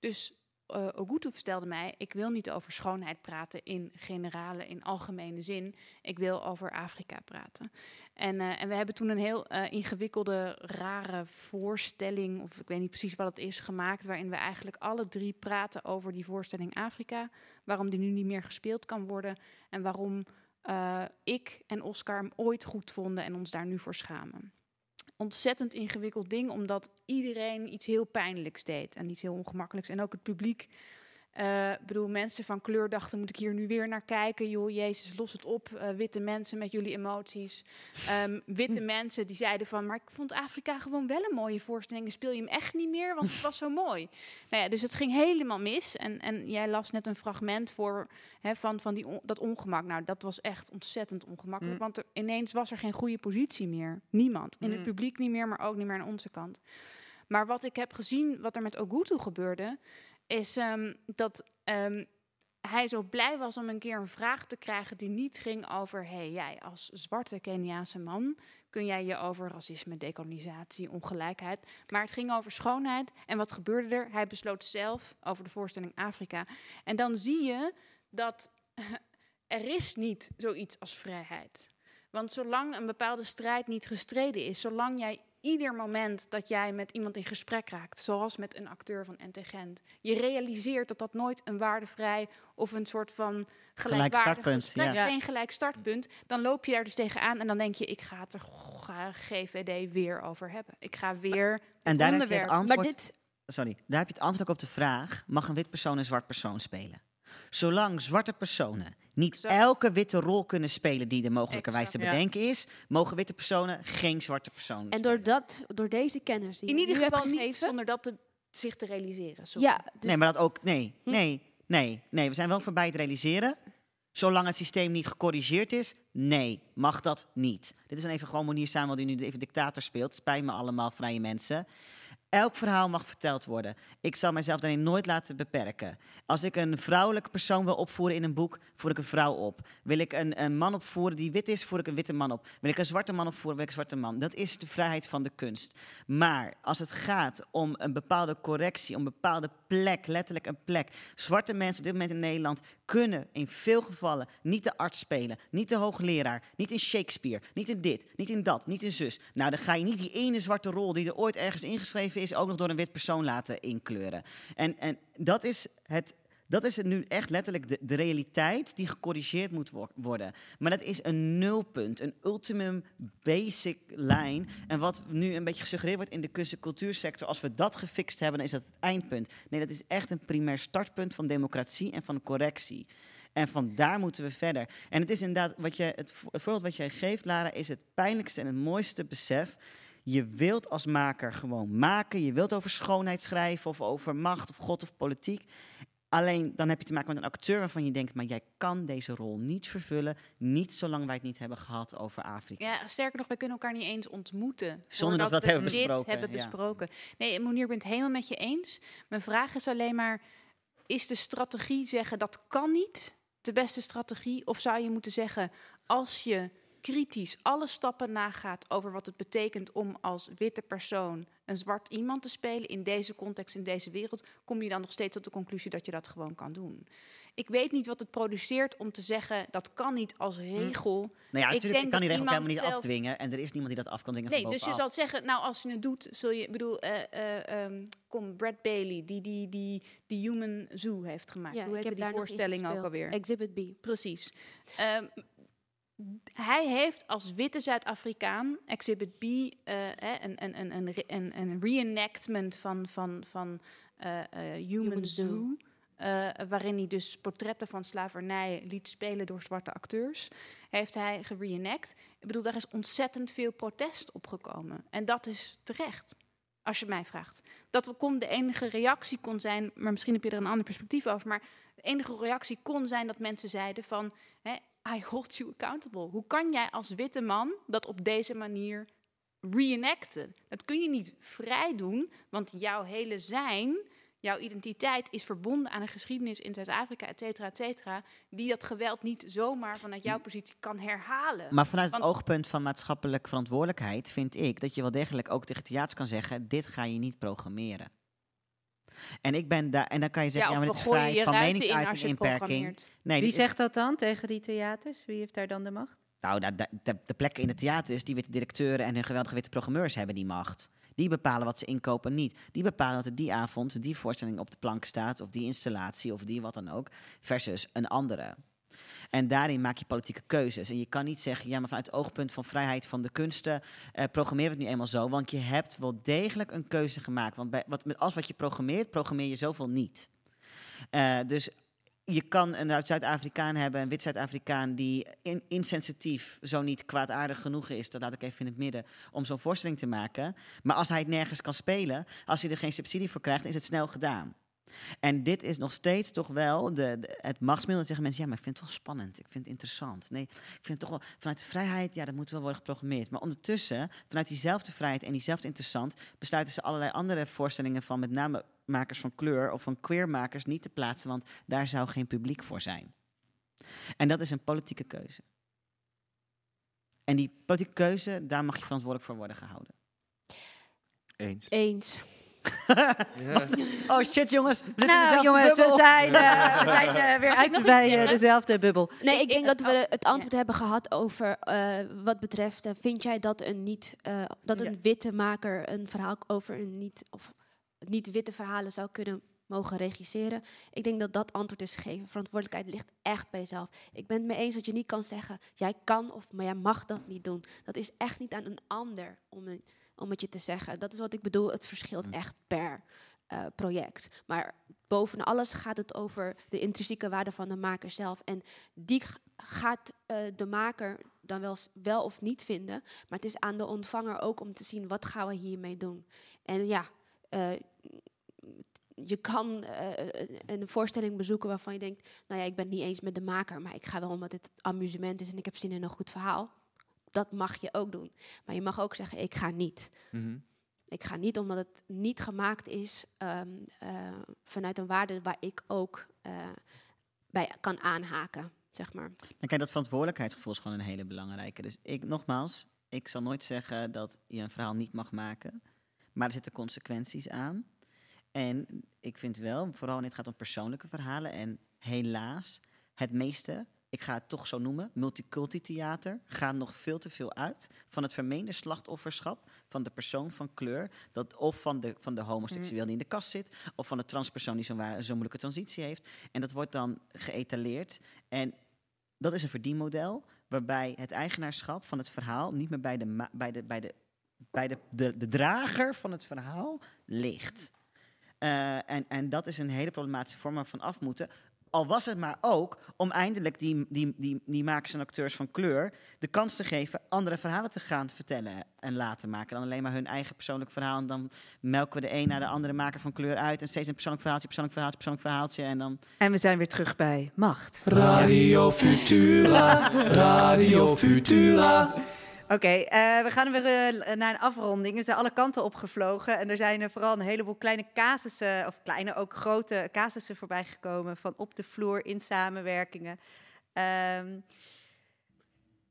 Dus eh Ogutu vertelde mij, ik wil niet over schoonheid praten in generale, in algemene zin. Ik wil over Afrika praten. En, eh, en we hebben toen een heel eh, ingewikkelde, rare voorstelling, of ik weet niet precies wat het is, gemaakt. Waarin we eigenlijk alle drie praten over die voorstelling Afrika. Waarom die nu niet meer gespeeld kan worden. En waarom ik en Oscar hem ooit goed vonden en ons daar nu voor schamen. Ontzettend ingewikkeld ding, omdat iedereen iets heel pijnlijks deed en iets heel ongemakkelijks. En ook het publiek. Eh, Ik bedoel, mensen van kleur dachten, moet ik hier nu weer naar kijken? Joh, Jezus, los het op. Eh, witte mensen met jullie emoties. Ehm, witte mensen die zeiden van, maar ik vond Afrika gewoon wel een mooie voorstelling. Speel je hem echt niet meer, want het was zo mooi. Nou ja, dus het ging helemaal mis. En, en jij las net een fragment voor hè, van, van die on- dat ongemak. Nou, dat was echt ontzettend ongemakkelijk. Mm. Want er, ineens was er geen goede positie meer. Niemand. In het Mm. publiek niet meer, maar ook niet meer aan onze kant. Maar wat ik heb gezien, wat er met Ogutu gebeurde, is ehm, dat ehm, hij zo blij was om een keer een vraag te krijgen die niet ging over: hey, jij als zwarte Keniaanse man, kun jij je over racisme, decolonisatie, ongelijkheid. Maar het ging over schoonheid. En wat gebeurde er? Hij besloot zelf over de voorstelling Afrika. En dan zie je dat er is niet zoiets als vrijheid. Want zolang een bepaalde strijd niet gestreden is, zolang jij ieder moment dat jij met iemand in gesprek raakt, zoals met een acteur van NT Gent, je realiseert dat dat nooit een waardevrij of een soort van gelijkwaardig startpunt, gesprek, ja. geen gelijk startpunt, dan loop je daar dus tegenaan en dan denk je, ik ga het er ga GVD weer over hebben. Ik ga weer En het daar heb je het onderwerp. antwoord. Sorry, daar heb je het antwoord ook op de vraag: mag een wit persoon een zwart persoon spelen? Zolang zwarte personen niet elke witte rol kunnen spelen die er mogelijkerwijs te. Ja. bedenken is, mogen witte personen geen zwarte personen En door, dat, door deze kennis die In je ieder geval niet gegeven- zonder dat te, zich te realiseren. Sorry. Ja, dus Nee, maar dat ook. Nee, Hm. nee, nee, nee. We zijn wel voorbij het realiseren. Zolang het systeem niet gecorrigeerd is, nee, mag dat niet. Dit is dan even gewoon Monier Samuel die nu even dictator speelt. Spijt me allemaal, vrije mensen. Elk verhaal mag verteld worden. Ik zal mezelf daarin nooit laten beperken. Als ik een vrouwelijke persoon wil opvoeren in een boek, voer ik een vrouw op. Wil ik een, een man opvoeren die wit is, voer ik een witte man op. Wil ik een zwarte man opvoeren, wil ik een zwarte man. Dat is de vrijheid van de kunst. Maar als het gaat om een bepaalde correctie, om een bepaalde plek, letterlijk een plek. Zwarte mensen op dit moment in Nederland kunnen in veel gevallen niet de arts spelen, niet de hoogleraar, niet in Shakespeare, niet in dit, niet in dat, niet in zus. Nou, dan ga je niet die ene zwarte rol die er ooit ergens ingeschreven is, ook nog door een wit persoon laten inkleuren. En, en dat is het. Dat is nu echt letterlijk de, realiteit die gecorrigeerd moet wo- worden. Maar dat is een nulpunt, een ultimum basic lijn. En wat nu een beetje gesuggereerd wordt in de kunst- en cultuursector, als we dat gefixt hebben, is dat het eindpunt. Nee, dat is echt een primair startpunt van democratie en van correctie. En van daar moeten we verder. En het is inderdaad, wat je, het, het voorbeeld wat jij geeft, Lara, is het pijnlijkste en het mooiste besef. Je wilt als maker gewoon maken. Je wilt over schoonheid schrijven of over macht of God of politiek. Alleen dan heb je te maken met een acteur waarvan je denkt, maar jij kan deze rol niet vervullen. Niet zolang wij het niet hebben gehad over Afrika. Ja, sterker nog, wij kunnen elkaar niet eens ontmoeten. Zonder dat we hebben dit besproken, hebben ja. besproken. Nee, Monier, ik ben het helemaal met je eens. Mijn vraag is alleen maar, is de strategie zeggen dat kan niet de beste strategie? Of zou je moeten zeggen, als je kritisch alle stappen nagaat over wat het betekent om als witte persoon een zwart iemand te spelen in deze context, in deze wereld, kom je dan nog steeds tot de conclusie dat je dat gewoon kan doen. Ik weet niet wat het produceert om te zeggen dat kan niet als regel. Nou ja, ik natuurlijk denk kan die regel helemaal iemand niet zelf- afdwingen. En er is niemand die dat af kan dwingen Nee, van dus je zal zeggen, nou als je het doet, zul je, ik bedoel, eh, eh, ehm, kom, Brad Bailey, die die, die die Human Zoo heeft gemaakt. Ja, Hoe ik heet heb die voorstelling ook alweer? Exhibit B. Precies. Ehm, hij heeft als witte Zuid-Afrikaan Exhibit B eh, een, een, een, een, re- een, een reenactment van, van, van eh, eh, Human, Human Zoo. Zoo. waarin hij dus portretten van slavernij liet spelen door zwarte acteurs. Heeft hij gereenact. Ik bedoel, daar is ontzettend veel protest op gekomen. En dat is terecht, als je mij vraagt. Dat kon, de enige reactie kon zijn, maar misschien heb je er een ander perspectief over, maar de enige reactie kon zijn dat mensen zeiden van, I hold you accountable. Hoe kan jij als witte man dat op deze manier reenacten? Dat kun je niet vrij doen, want jouw hele zijn, jouw identiteit is verbonden aan een geschiedenis in Zuid-Afrika, et cetera, et cetera, die dat geweld niet zomaar vanuit jouw positie kan herhalen. Maar vanuit het oogpunt van maatschappelijk verantwoordelijkheid vind ik dat je wel degelijk ook tegen theaters kan zeggen: dit ga je niet programmeren. En ik ben daar, en dan kan je zeggen: Ja, maar we dit is gooien vrij je van ruiten in als je het meningsuiting inperking. programmeert. Nee, Wie zegt dat dan tegen die theaters? Wie heeft daar dan de macht? Nou, de, de, de, de plekken in de theaters, die witte directeuren en hun geweldige witte programmeurs hebben die macht. Die bepalen wat ze inkopen en niet. Die bepalen dat er die avond die voorstelling op de plank staat, of die installatie, of die wat dan ook, versus een andere. En daarin maak je politieke keuzes. En je kan niet zeggen, ja, maar vanuit het oogpunt van vrijheid van de kunsten, eh programmeer het nu eenmaal zo. Want je hebt wel degelijk een keuze gemaakt. Want wat, met alles wat je programmeert, programmeer je zoveel niet. Eh, dus je kan een Zuid-Afrikaan hebben, een wit Zuid-Afrikaan die in, insensitief, zo niet kwaadaardig genoeg is, dat laat ik even in het midden, om zo'n voorstelling te maken. Maar als hij het nergens kan spelen, als hij er geen subsidie voor krijgt, is het snel gedaan. En dit is nog steeds toch wel de, de- het machtsmiddel. Dat zeggen mensen, ja, maar ik vind het wel spannend. Ik vind het interessant. Nee, ik vind het toch wel vanuit de vrijheid, ja, dat moet wel worden geprogrammeerd. Maar ondertussen, vanuit diezelfde vrijheid en diezelfde interessant, besluiten ze allerlei andere voorstellingen van met name makers van kleur of van queermakers niet te plaatsen, want daar zou geen publiek voor zijn. En dat is een politieke keuze. En die politieke keuze, daar mag je verantwoordelijk voor worden gehouden. Eens. Eens. Oh shit, jongens. We zitten Nou, jongens, we zijn, eh, we zijn eh, weer uit bij dezelfde bubbel. Nee, ik denk dat oh, we het antwoord hebben gehad over eh, wat betreft. vind jij dat een niet eh, dat een Ja. witte maker een verhaal over een niet of niet witte verhalen zou kunnen mogen regisseren? Ik denk dat dat antwoord is gegeven. Verantwoordelijkheid ligt echt bij jezelf. Ik ben het mee eens dat je niet kan zeggen jij kan of maar jij mag dat niet doen. Dat is echt niet aan een ander om, een- om het je te zeggen. Dat is wat ik bedoel. Het verschilt echt per eh, project. Maar boven alles gaat het over de intrinsieke waarde van de maker zelf. En die gaat eh, de maker dan wel, wel of niet vinden. Maar het is aan de ontvanger ook om te zien wat gaan we hiermee doen. En ja, eh, je kan een voorstelling bezoeken waarvan je denkt, nou ja, ik ben het niet eens met de maker, maar ik ga wel omdat het amusement is en ik heb zin in een goed verhaal. Dat mag je ook doen. Maar je mag ook zeggen, ik ga niet. Mhm. Ik ga niet omdat het niet gemaakt is ehm, eh, vanuit een waarde waar ik ook eh, bij kan aanhaken, zeg maar. Kijk, dat verantwoordelijkheidsgevoel is gewoon een hele belangrijke. Dus ik, nogmaals, ik zal nooit zeggen dat je een verhaal niet mag maken. Maar er zitten consequenties aan. En ik vind wel, vooral wanneer het gaat om persoonlijke verhalen. En helaas, het meeste, ik ga het toch zo noemen, multiculti-theater, gaat nog veel te veel uit van het vermeende slachtofferschap van de persoon van kleur. Dat, of van de, van de homoseksueel die in de kast zit, of van de transpersoon die zo'n zo'n moeilijke transitie heeft. En dat wordt dan geëtaleerd. En dat is een verdienmodel waarbij het eigenaarschap van het verhaal niet meer bij de, bij de, bij de, bij de, de, de drager van het verhaal ligt. Eh, en, en dat is een hele problematische vorm van af moeten. Al was het maar ook om eindelijk die, die, die, die makers en acteurs van kleur de kans te geven andere verhalen te gaan vertellen en laten maken. Dan alleen maar hun eigen persoonlijk verhaal. En dan melken we de een naar de andere maker van kleur uit. En steeds een persoonlijk verhaaltje, persoonlijk verhaaltje, persoonlijk verhaaltje. En dan En we zijn weer terug bij macht. Radio Futura, Radio Futura. Oké, eh, we gaan weer eh, naar een afronding. We zijn alle kanten opgevlogen en er zijn er vooral een heleboel kleine casussen, of kleine ook grote casussen voorbij gekomen van op de vloer in samenwerkingen. Ehm,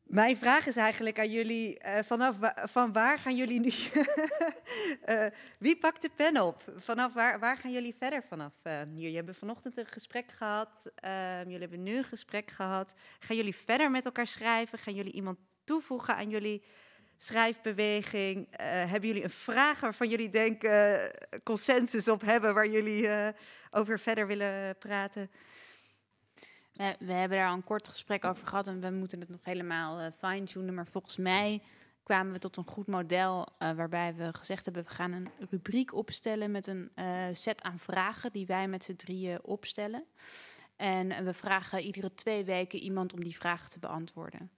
Mijn vraag is eigenlijk aan jullie, eh, vanaf van waar gaan jullie nu... Wie pakt de pen op? Vanaf waar, waar gaan jullie verder vanaf eh, hier? Jullie hebben vanochtend een gesprek gehad, ehm, jullie hebben nu een gesprek gehad. Gaan jullie verder met elkaar schrijven? Gaan jullie iemand toevoegen aan jullie schrijfbeweging? Eh, hebben jullie een vraag waarvan jullie denken eh, consensus op hebben, waar jullie eh, over verder willen praten? We, we hebben daar al een kort gesprek over gehad en we moeten het nog helemaal fine-tunen. Maar volgens mij kwamen we tot een goed model waarbij we gezegd hebben... we gaan een rubriek opstellen met een set aan vragen die wij met z'n drieën opstellen. En we vragen iedere twee weken iemand om die vragen te beantwoorden.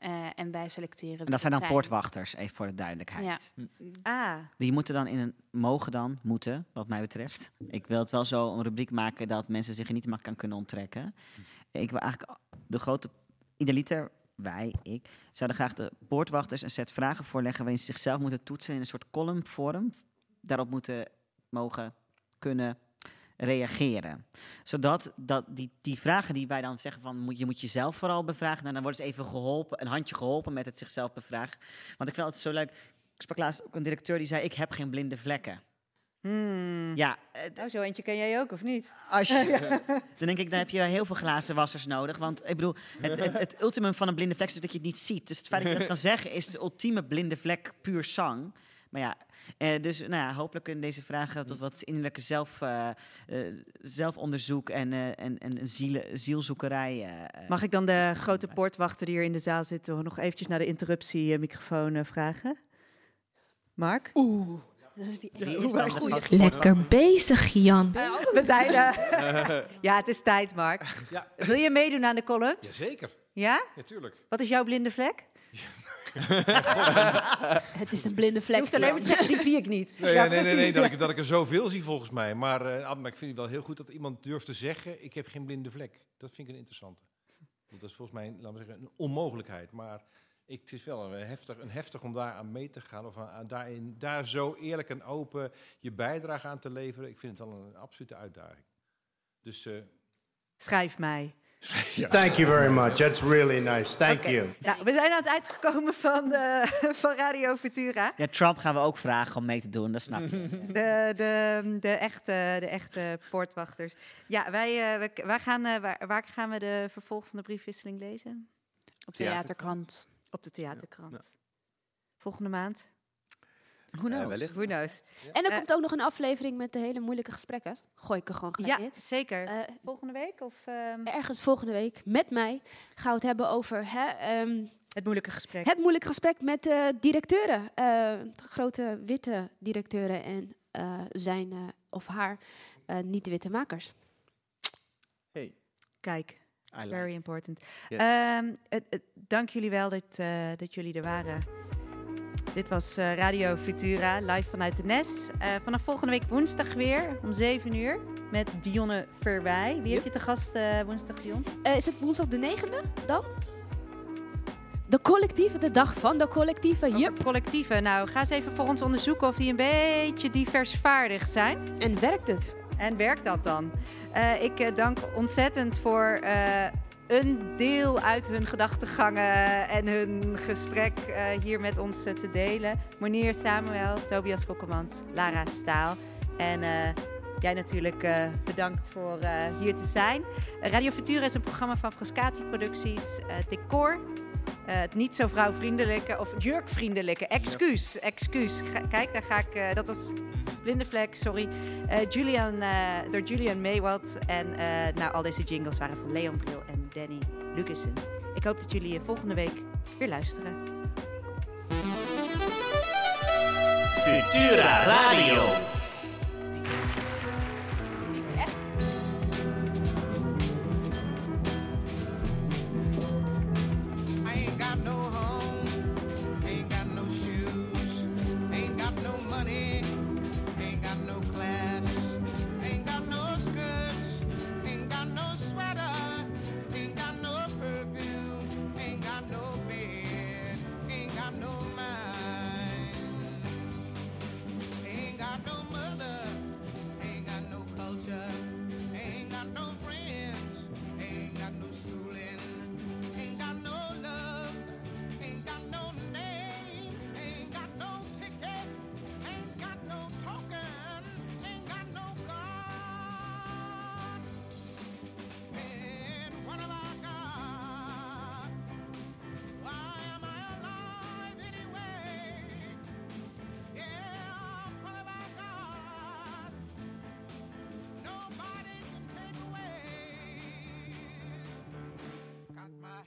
Eh, en wij selecteren... En dat zijn dan poortwachters, even voor de duidelijkheid. Ja. Ah, Die moeten dan in een, mogen dan, moeten, wat mij betreft. Ik wil het wel zo een rubriek maken dat mensen zich er niet makkelijk aan kunnen onttrekken. Ik wil eigenlijk de grote, idealiter, wij, ik, zouden graag de poortwachters een set vragen voorleggen waarin ze zichzelf moeten toetsen in een soort columnvorm. Daarop moeten mogen kunnen reageren. Zodat dat die, die vragen die wij dan zeggen van moet, je moet jezelf vooral bevragen, nou, dan worden ze even geholpen, een handje geholpen met het zichzelf bevragen. Want ik vind het zo leuk. Ik sprak laatst ook een directeur die zei: Ik heb geen blinde vlekken. Hmm. Ja, oh, zo eentje ken jij ook, of niet? Als je, dan denk ik, dan heb je heel veel glazen wassers nodig. Want ik bedoel, het, het, het ultimum van een blinde vlek is dat je het niet ziet. Dus het feit dat je dat kan zeggen is de ultieme blinde vlek puur zang. Maar ja, eh, dus nou ja, hopelijk kunnen deze vragen tot wat innerlijke zelf, eh, eh, zelfonderzoek en, eh, en, en ziele, zielzoekerij. eh, Mag ik dan de grote poortwachter die hier in de zaal zit nog eventjes naar de interruptiemicrofoon vragen? Mark? Oeh. Dat is die, Die is dan de goeie. grote Lekker bezig, Jan. We zijn er. ja, het is tijd, Mark. Ja. Wil je meedoen aan de columns? Jazeker. Ja? Natuurlijk. Wat is jouw blinde vlek? Het is een blinde vlek. Je hoeft alleen maar te zeggen, die zie ik niet. Nee, Ja, nee, nee, nee, dat, ik, dat ik er zoveel zie volgens mij. Maar, eh, maar ik vind het wel heel goed dat iemand durft te zeggen, ik heb geen blinde vlek. Dat vind ik een interessante. Dat is volgens mij, laten we zeggen, een onmogelijkheid. Maar ik, het is wel een heftig, een heftig om daar aan mee te gaan. Of aan, aan daarin, daar zo eerlijk en open je bijdrage aan te leveren. Ik vind het wel een, absolute uitdaging. Dus eh, Schrijf mij. ja. Thank you very much. That's really nice. Thank you. Nou, we zijn aan het eind gekomen van, eh, van Radio Futura. Ja, Trump gaan we ook vragen om mee te doen, dat snap je. De, de, de, echte, de echte poortwachters. Ja, wij, eh, wij gaan, eh, waar, waar gaan we de vervolg van de briefwisseling lezen? Op de Theaterkrant. Op de Theaterkrant. Volgende maand? Who knows? wellicht. Who knows? En er Eh, komt ook nog een aflevering met de hele moeilijke gesprekken. Gooi ik er gewoon gelijk Ja, in. zeker. Eh, Volgende week? Of, ehm, ergens volgende week met mij gaan we het hebben over hè, ehm, het moeilijke gesprek. het moeilijke gesprek met de directeuren. eh, de grote witte directeuren en eh, zijn eh, of haar eh, niet-witte makers. Hey. Kijk, I like very important. Yes. Ehm, dank jullie wel dat, eh, dat jullie er waren. Dit was eh, Radio Futura, live vanuit de NES. Eh, vanaf volgende week woensdag weer om 7 uur met Dionne Verwij. Wie heb je te gast eh, woensdag, Dion? Is het woensdag de negende dan? De collectieve, de dag van de collectieve. Yup. Collectieven. Nou, ga eens even voor ons onderzoeken of die een beetje diversvaardig zijn. En werkt het? En werkt dat dan? Ik dank ontzettend voor een deel uit hun gedachtegangen en hun gesprek eh, hier met ons eh, te delen. Monier Samuel, Tobias Kokkemans, Lara Staal. En eh, jij natuurlijk bedankt voor hier te zijn. Radio Futura is een programma van Frascati Producties. decor, eh, het niet zo vrouwvriendelijke of jurkvriendelijke. Excuus, excuus. Ga- kijk, daar ga ik. eh, dat was blinde vlek, sorry. Eh, Julian, eh, door Julian Maywald. En eh, nou, al deze jingles waren van Leon Bril en Danny Lucassen. Ik hoop dat jullie volgende week weer luisteren. Futura Radio.